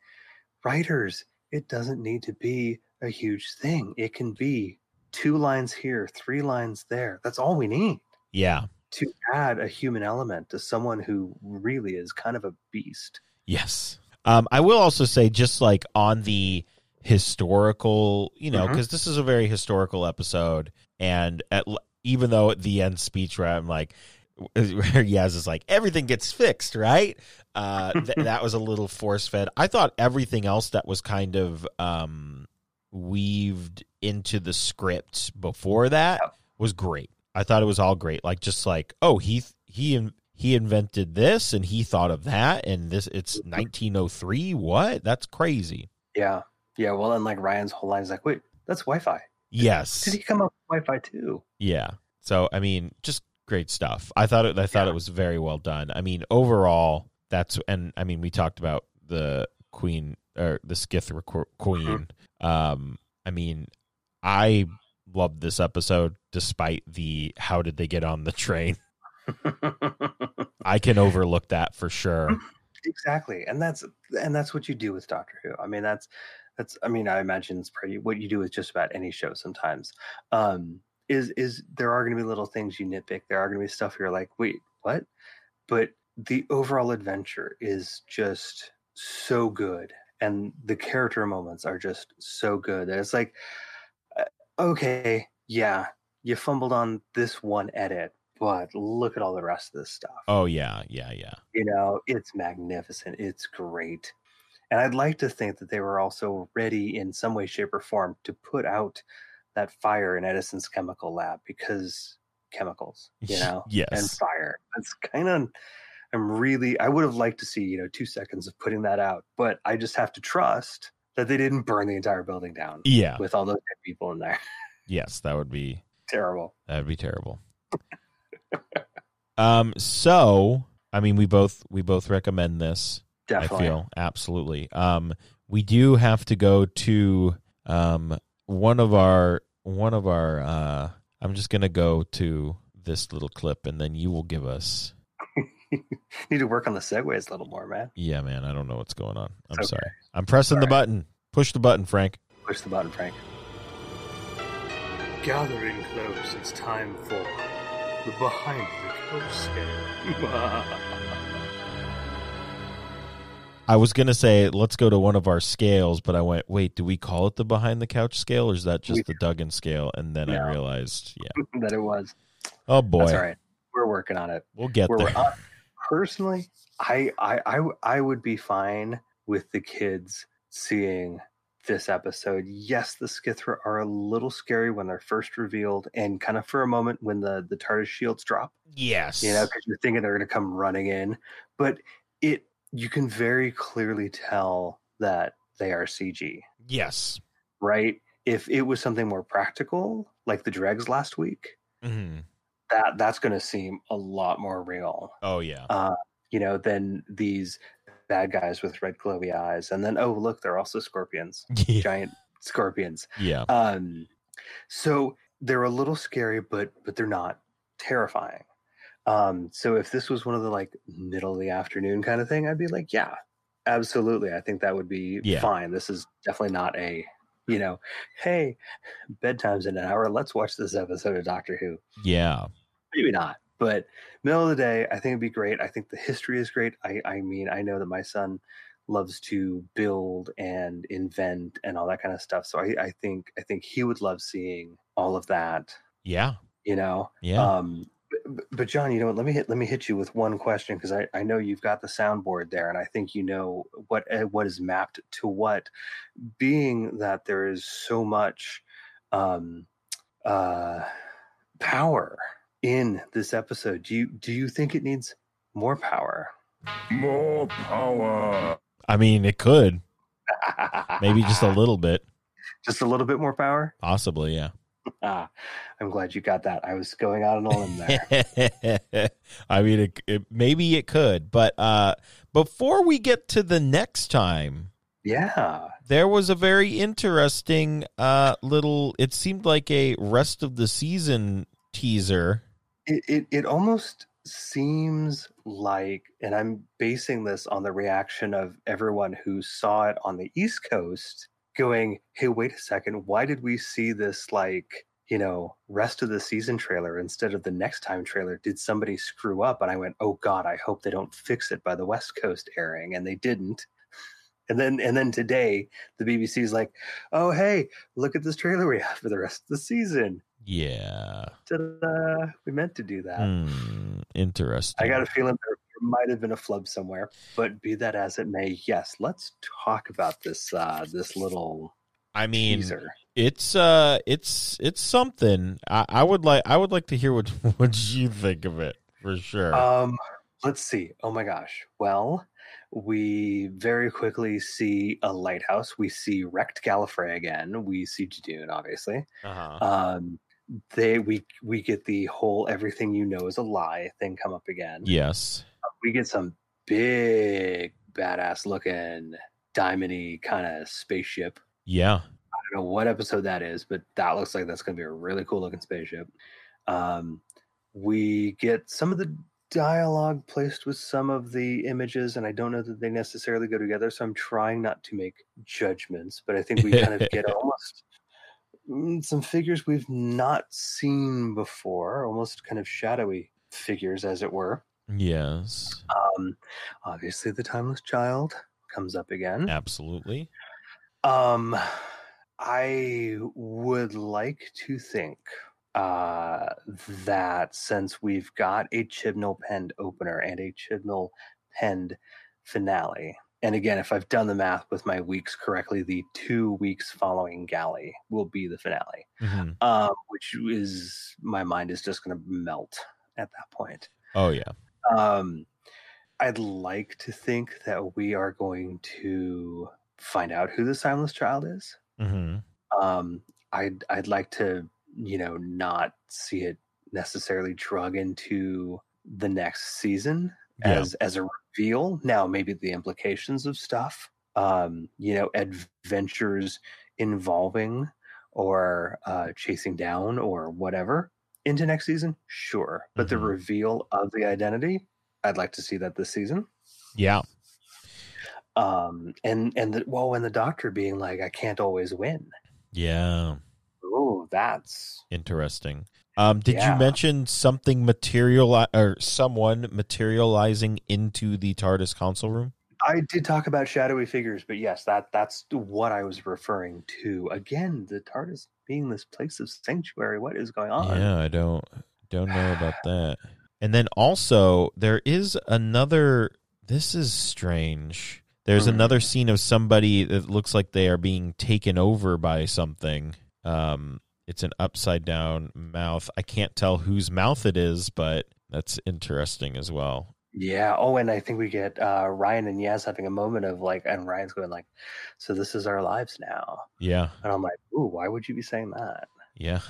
writers it doesn't need to be a huge thing it can be two lines here three lines there that's all we need Yeah. to add a human element to someone who really is kind of a beast Yes. Um, I will also say, just like on the historical, you know, because this is a very historical episode, and at, even though at the end speech where I'm like, where Yaz is like, everything gets fixed, right? Uh, th- that was a little force fed. I thought everything else that was kind of um, weaved into the script before that was great. I thought it was all great. Like just like, oh, he he he invented this and he thought of that and this it's 1903. What? That's crazy. yeah yeah well and like ryan's whole line is like wait that's wi-fi Yes. did he come up with wi-fi too Yeah. So I mean, just great stuff. I thought it. I thought Yeah. it was very well done. I mean, overall, that's and I mean, we talked about the queen or the Skithra qu- queen. Um, I mean, I loved this episode despite the how did they get on the train. I can overlook that for sure. exactly and that's and that's what you do with doctor who. I mean that's that's i mean i imagine it's pretty what you do with just about any show sometimes. Um is is there are going to be little things you nitpick there are going to be stuff you're like wait what? But the overall adventure is just so good and the character moments are just so good that it's like uh, okay yeah you fumbled on this one edit but look at all the rest of this stuff Oh yeah, yeah, yeah. you know it's magnificent it's great and i'd like to think that they were also ready in some way shape or form to put out that fire in edison's chemical lab because chemicals you know yes. and fire that's kind of i'm really i would have liked to see you know two seconds of putting that out but i just have to trust that they didn't burn the entire building down Yeah. with all those people in there Yes, that would be terrible that would be terrible. Um so I mean we both we both recommend this. definitely I feel absolutely. Um, we do have to go to um one of our one of our. Uh, I'm just gonna go to this little clip, and then you will give us. need to work on the segues a little more man Yeah, man, I don't know what's going on. I'm okay. sorry. I'm pressing the Sorry. button. Push the button, Frank. Push the button, Frank. Gathering close, it's time for the behind the coast scale. I was gonna say let's go to one of our scales, but I went, wait, do we call it the behind the couch scale, or is that just We the Duggan scale? And then I realized, yeah. that it was. Oh boy, That's all right. We're working on it. we'll get We're, there. uh, personally, I, I I I would be fine with the kids seeing this episode. Yes, the Skithra are a little scary when they're first revealed, and kind of for a moment when the the TARDIS shields drop. yes. you know, because you're thinking they're going to come running in. But it, you can very clearly tell that they are CG, yes. right? If it was something more practical, like the dregs last week, hmm that that's going to seem a lot more real, Oh yeah. uh, you know, than these bad guys with red glowy eyes. And then, oh look, they're also scorpions, yeah. giant scorpions. Yeah. Um, so they're a little scary, but but they're not terrifying. Um, so if this was one of the like middle of the afternoon kind of thing, I'd be like, yeah, absolutely. I think that would be Yeah. fine. This is definitely not a, you know, hey, bedtime's in an hour. Let's watch this episode of Doctor Who. Yeah. Maybe not, but middle of the day, I think it'd be great. I think the history is great. I, I mean, I know that my son loves to build and invent and all that kind of stuff. So I, I think I think he would love seeing all of that. Yeah. You know, Yeah. um, but, but John, you know what? Let me hit let me hit you with one question because I, I know you've got the soundboard there, and I think you know what uh, what is mapped to what. Being that there is so much um, uh, power in this episode, do you do you think it needs more power? More power. I mean, it could maybe just a little bit, just a little bit more power. possibly. Yeah. Ah, I'm glad you got that. I was going out on a limb there. I mean, it, it, maybe it could, but uh, before we get to the next time, yeah, there was a very interesting uh, little. It seemed like a rest of the season teaser. It, it it almost seems like and i'm basing this on the reaction of everyone who saw it on the east coast going hey wait a second why did we see this like you know rest of the season trailer instead of the next time trailer? Did somebody screw up? And i went oh god i hope they don't fix it by the west coast airing and they didn't. And then and then today the bbc's like oh hey look at this trailer we have for the rest of the season Yeah. Ta-da! We meant to do that. Hmm, interesting. I got a feeling there, might have been a flub somewhere, but be that as it may, yes, let's talk about this uh, this little I mean, teaser. it's uh, it's it's something. I, I would like. I would like to hear what what you think of it for sure. Um, let's see. Oh my gosh. Well, we very quickly see a lighthouse. We see wrecked Gallifrey again. We see Judoon, obviously. uh-huh. Um, they we we get the whole everything you know is a lie thing come up again. yes. we get some big badass looking diamondy kind of spaceship Yeah. I don't know what episode that is, but that looks like that's going to be a really cool looking spaceship. Um, we get some of the dialogue placed with some of the images, and I don't know that they necessarily go together. So I'm trying not to make judgments, but I think we kind of get almost some figures we've not seen before, almost kind of shadowy figures, as it were. Yes. Um, obviously, the timeless child comes up again. Absolutely. Um, I would like to think uh, that since we've got a Chibnall penned opener and a Chibnall penned finale, and again, if I've done the math with my weeks correctly, the two weeks following Galley will be the finale, Mhm. um, which is my mind is just going to melt at that point. Oh yeah. Um, I'd like to think that we are going to find out who the Timeless Child is. hmm Um, I'd I'd like to you know not see it necessarily drug into the next season Yeah. as as a reveal. Now maybe the implications of stuff, um, you know, adventures involving or uh, chasing down or whatever into next season. Sure, but the Mhm. reveal of the identity, I'd like to see that this season. Yeah. Um, and and the, well, and the doctor being like, I can't always win. Yeah. Oh, that's Interesting. Um, did Yeah. you mention something material or someone materializing into the TARDIS console room? I did talk about shadowy figures, but yes, that that's what I was referring to. Again, the TARDIS being this place of sanctuary. What is going on? Yeah, I don't don't know about that. And then also there is another this is strange. There's Hmm. another scene of somebody that looks like they are being taken over by something. Um it's an upside down mouth. I can't tell whose mouth it is, but that's interesting as well. Yeah. Oh, and I think we get uh, Ryan and Yaz having a moment of like, and Ryan's going like, "So this is our lives now," Yeah. and I'm like, "Ooh, why would you be saying that?" Yeah.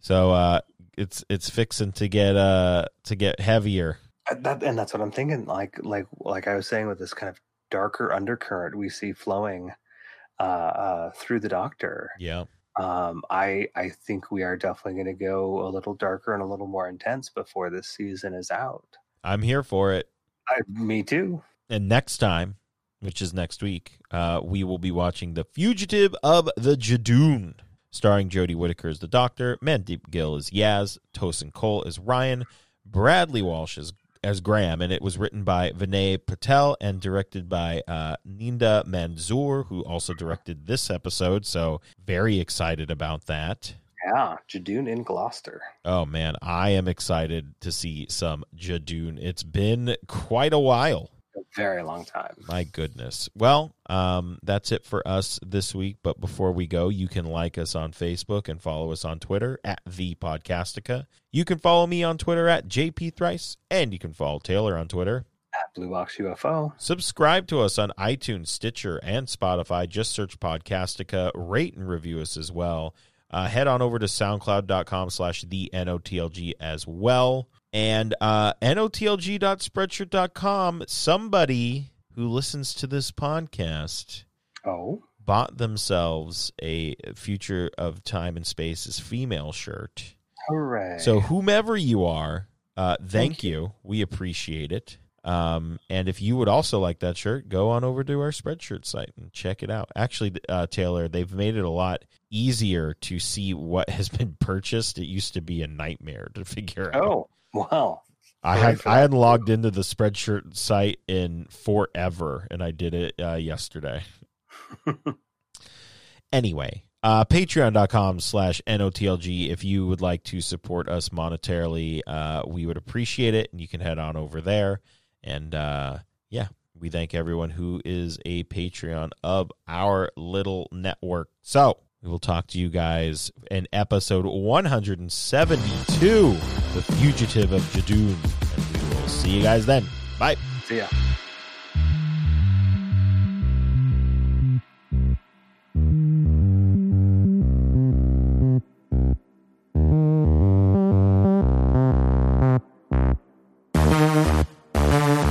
So uh it's it's fixing to get uh to get heavier. Uh, That and that's what I'm thinking. Like, like, like I was saying with this kind of darker undercurrent we see flowing uh, uh, through the Doctor. Yeah. Um, I I think we are definitely going to go a little darker and a little more intense before this season is out. I'm here for it. I, me too. And next time, which is next week, uh, we will be watching The Fugitive of the Judoon, starring Jodie Whittaker as the Doctor, Mandeep Gill as Yaz, Tosin Cole as Ryan, Bradley Walsh as, as Graham, and it was written by Vinay Patel and directed by uh, Nida Manzoor, who also directed this episode. So very excited about that. Yeah, Judoon in Gloucester. Oh man, I am excited to see some Judoon. It's been quite a while. Very long time. My goodness. Well, um, that's it for us this week. But before we go, you can like us on Facebook and follow us on Twitter at the Podcastica. You can follow me on Twitter at JP Thrice, and you can follow Taylor on Twitter. At Blue Box UFO. Subscribe to us on iTunes, Stitcher, and Spotify. Just search Podcastica. Rate and review us as well. Uh, head on over to soundcloud.com slash the NOTLG as well. And uh, NOTLG.spreadshirt.com, somebody who listens to this podcast Oh, bought themselves a Future of Time and Space's female shirt. hooray! So whomever you are, uh, thank, Thank you. We appreciate it. Um, and if you would also like that shirt, go on over to our Spreadshirt site and check it out. Actually, uh, Taylor, they've made it a lot easier to see what has been purchased. It used to be a nightmare to figure out. Well, I had I hadn't logged into the Spreadshirt site in forever, and I did it uh, yesterday. anyway, uh, patreon.com slash NOTLG. If you would like to support us monetarily, uh, we would appreciate it. And you can head on over there. And uh, yeah, we thank everyone who is a Patreon of our little network. So we will talk to you guys in episode 172, The Fugitive of Judoon. And we will see you guys then. Bye. see ya.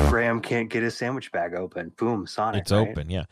Graham can't get his sandwich bag open. Boom, Sonic. It's right? open, yeah.